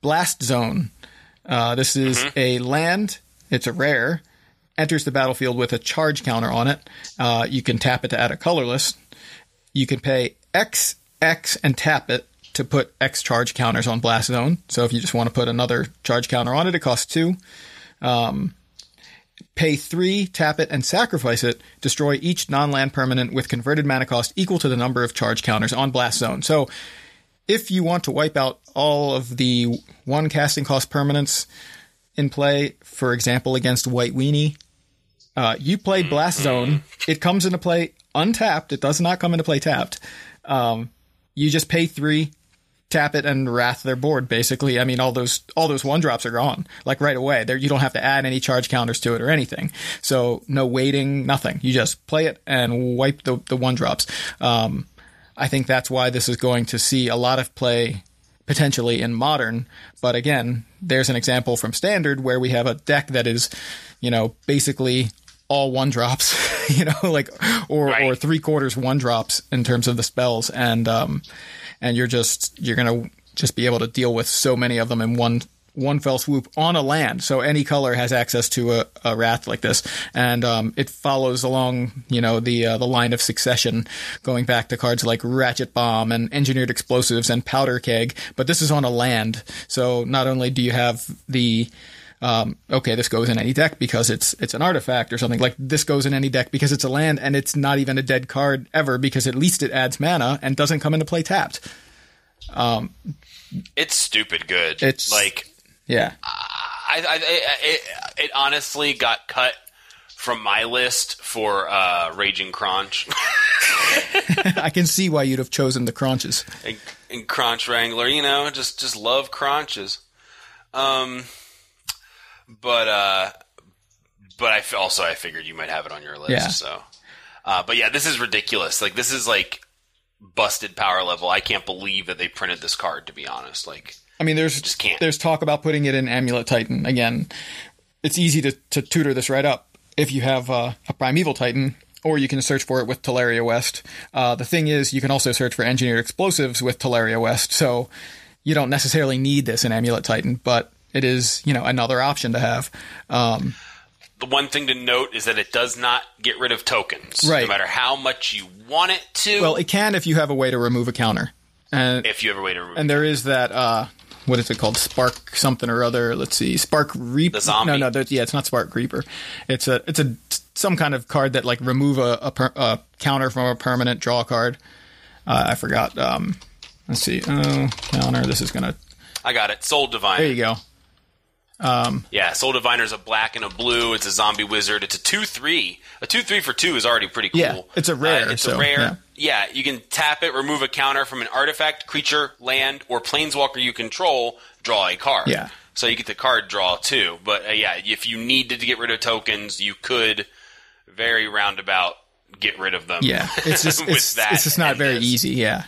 Blast Zone. Uh, this is Mm-hmm. a land. It's a rare. Enters the battlefield with a charge counter on it. Uh, you can tap it to add a colorless. You can pay X X and tap it to put X charge counters on Blast Zone. So if you just want to put another charge counter on it, it costs two. Um, pay three, tap it, and sacrifice it. Destroy each non-land permanent with converted mana cost equal to the number of charge counters on Blast Zone. So if you want to wipe out all of the one casting cost permanents in play, for example, against White Weenie, uh, you play Blast Zone. It comes into play untapped. It does not come into play tapped. Um, you just pay three, tap it, and wrath their board. Basically, I mean, all those all those one drops are gone like right away. There, you don't have to add any charge counters to it or anything. So no waiting, nothing. You just play it and wipe the the one drops. Um, I think that's why this is going to see a lot of play potentially in modern. But again, there's an example from standard where we have a deck that is, you know, basically all one drops, you know, like or Right. or three quarters one drops in terms of the spells, and um, and you're just you're gonna just be able to deal with so many of them in one one fell swoop on a land. So any color has access to a, a wrath like this, and um, it follows along, you know, the uh, the line of succession, going back to cards like Ratchet Bomb and Engineered Explosives and Powder Keg. But this is on a land, so not only do you have the um, okay, this goes in any deck because it's it's an artifact or something. Like this goes in any deck because it's a land and it's not even a dead card ever because at least it adds mana and doesn't come into play tapped. It's stupid good. It's- like Yeah, I, I, I it, it honestly got cut from my list for uh, Raging Kronch I can see why you'd have chosen the Kronches. and, and Kronch Wrangler. You know, just just love Kronches. Um, but uh, but I f- also I figured you might have it on your list. Yeah. So, uh, but yeah, this is ridiculous. Like this is like busted power level. I can't believe that they printed this card. To be honest, like I mean, there's Just can't. there's talk about putting it in Amulet Titan again. It's easy to, to tutor this right up if you have uh, a Primeval Titan, or you can search for it with Tolaria West. Uh, the thing is, you can also search for Engineered Explosives with Tolaria West, so you don't necessarily need this in Amulet Titan, but it is you know another option to have. Um, the one thing to note is that it does not get rid of tokens, Right. No matter how much you want it to. well, it can if you have a way to remove a counter, and if you have a way to remove. and there is that uh what is it called? Spark something or other. Let's see. Spark reaper. The zombie? no no yeah it's not spark reaper. It's a it's a some kind of card that like remove a, a, per, a counter from a permanent draw card. Uh, i forgot um let's see. Oh counter. This is gonna I got it. Soul Divine. there you go Yeah, Soul Diviner's a black and a blue. It's a zombie wizard. It's a two three. A two three for two is already pretty cool. Yeah, it's a rare, Uh, it's so, a rare. yeah. Yeah. you can tap it, remove a counter from an artifact, creature, land, or planeswalker you control. Draw a card. Yeah. So you get the card draw too. But uh, yeah, if you needed to get rid of tokens, you could very roundabout get rid of them. Yeah, it's just it's, it's just not very this. easy. Yeah.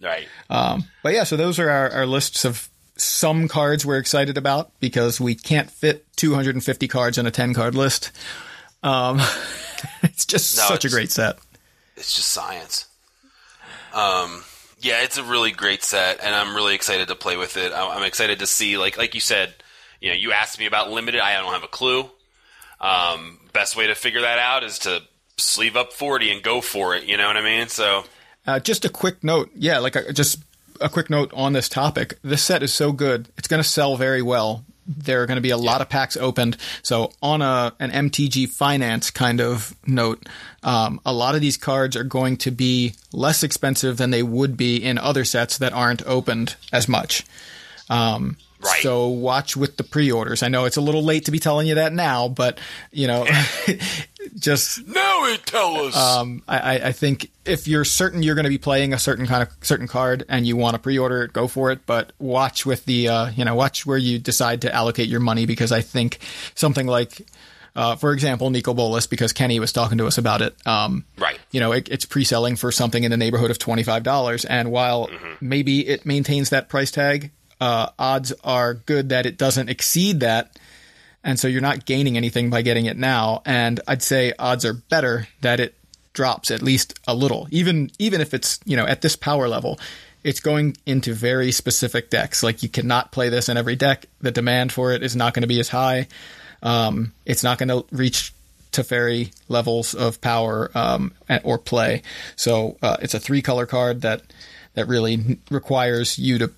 Right. But yeah, so those are our, our lists of some cards we're excited about because we can't fit 250 cards in a 10 card list. Um, it's just No, such a great set. it's just science. Um, yeah, it's a really great set, and I'm really excited to play with it. I'm I'm excited to see, like like you said, you know, you asked me about limited. I don't have a clue. Um, best way to figure that out is to sleeve up 40 and go for it. You know what I mean? So Uh, just a quick note. Yeah, like I, just a quick note on this topic. This set is so good. It's going to sell very well. There are going to be a lot of packs opened. So on a an MTG finance kind of note, um, a lot of these cards are going to be less expensive than they would be in other sets that aren't opened as much. Um, Right. So watch with the pre-orders. I know it's a little late to be telling you that now, but you know, just now it tell us. um, I, I- think if you're certain you're going to be playing a certain kind of certain card and you want to pre-order it, go for it. But watch with the uh, you know watch where you decide to allocate your money because I think something like, uh, for example, Nicol Bolas, because Kenny was talking to us about it. Um, Right. You know, it, it's pre-selling for something in the neighborhood of twenty five dollars, and while maybe it maintains that price tag, uh, odds are good that it doesn't exceed that and so you're not gaining anything by getting it now. And I'd say odds are better that it drops at least a little, even even if it's you know at this power level. It's going into very specific decks. Like you cannot play this in every deck. The demand for it is not going to be as high. Um, it's not going to reach Teferi levels of power um, or play. So uh, it's a three color card that that really requires you to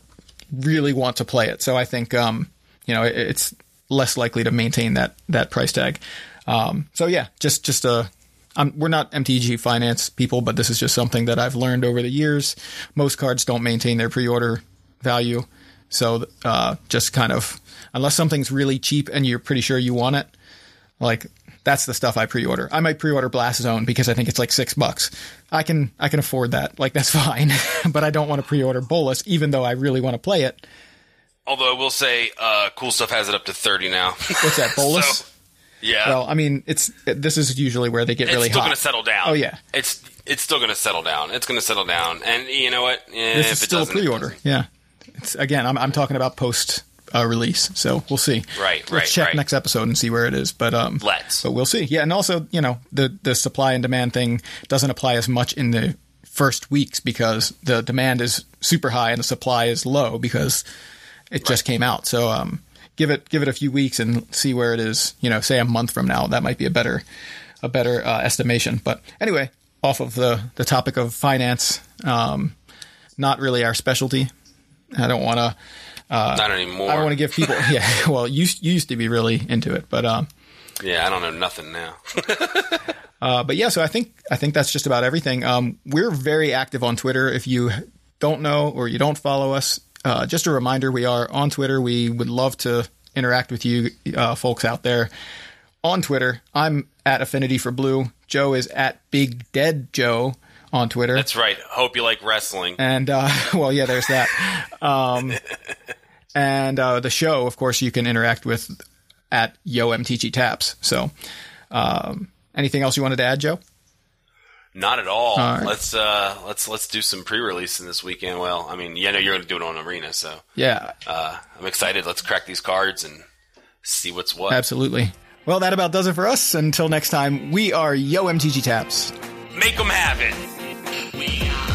really want to play it. So I think um, you know it, it's less likely to maintain that that price tag. Um, so yeah, just just a. Um, we're not MTG finance people, but this is just something that I've learned over the years. Most cards don't maintain their pre-order value, so uh, just kind of unless something's really cheap and you're pretty sure you want it, like that's the stuff I pre-order. I might pre-order Blast Zone because I think it's like six bucks. I can I can afford that. Like that's fine, but I don't want to pre-order Bolas even though I really want to play it. Although I will say, uh, cool stuff has it up to 30 now. What's that Bolas? So, yeah. Well, I mean, it's this is usually where they get it's really still hot. going to settle down. Oh, yeah. It's it's still going to settle down. It's going to settle down. And you know what? Eh, this is still a pre-order. Yeah. It's, again, I'm I'm talking about post uh, release, so we'll see. Right, Let's right, check right. next episode and see where it is. But um, Let's. But we'll see. Yeah, and also, you know, the the supply and demand thing doesn't apply as much in the first weeks because the demand is super high and the supply is low because it just came out. So um, give it give it a few weeks and see where it is. You know, say a month from now, that might be a better a better uh, estimation. But anyway, off of the the topic of finance, um, not really our specialty. I don't want to. Not anymore. I don't want to give people. Yeah, well, you you used to be really into it, but um, Yeah, I don't know nothing now. Uh, but yeah, so I think I think that's just about everything. Um, we're very active on Twitter. If you don't know or you don't follow us, uh, just a reminder: we are on Twitter. We would love to interact with you, uh, folks out there on Twitter. I'm at Affinity for Blue. Joe is at Big Dead Joe on Twitter. That's right. Hope you like wrestling. And uh, well, yeah, there's that. Um, and uh, the show, of course, you can interact with at Yo MTG Taps. So, um, anything else you wanted to add, Joe? Not at all. right. Let's uh let's let's do some pre-release in this weekend. Well, I mean, yeah, no, you're going to do it on Arena, so Yeah, uh, I'm excited. Let's crack these cards and see what's what. absolutely. Well, that about does it for us. Until next time, we are Yo MTG Taps. Make them have it.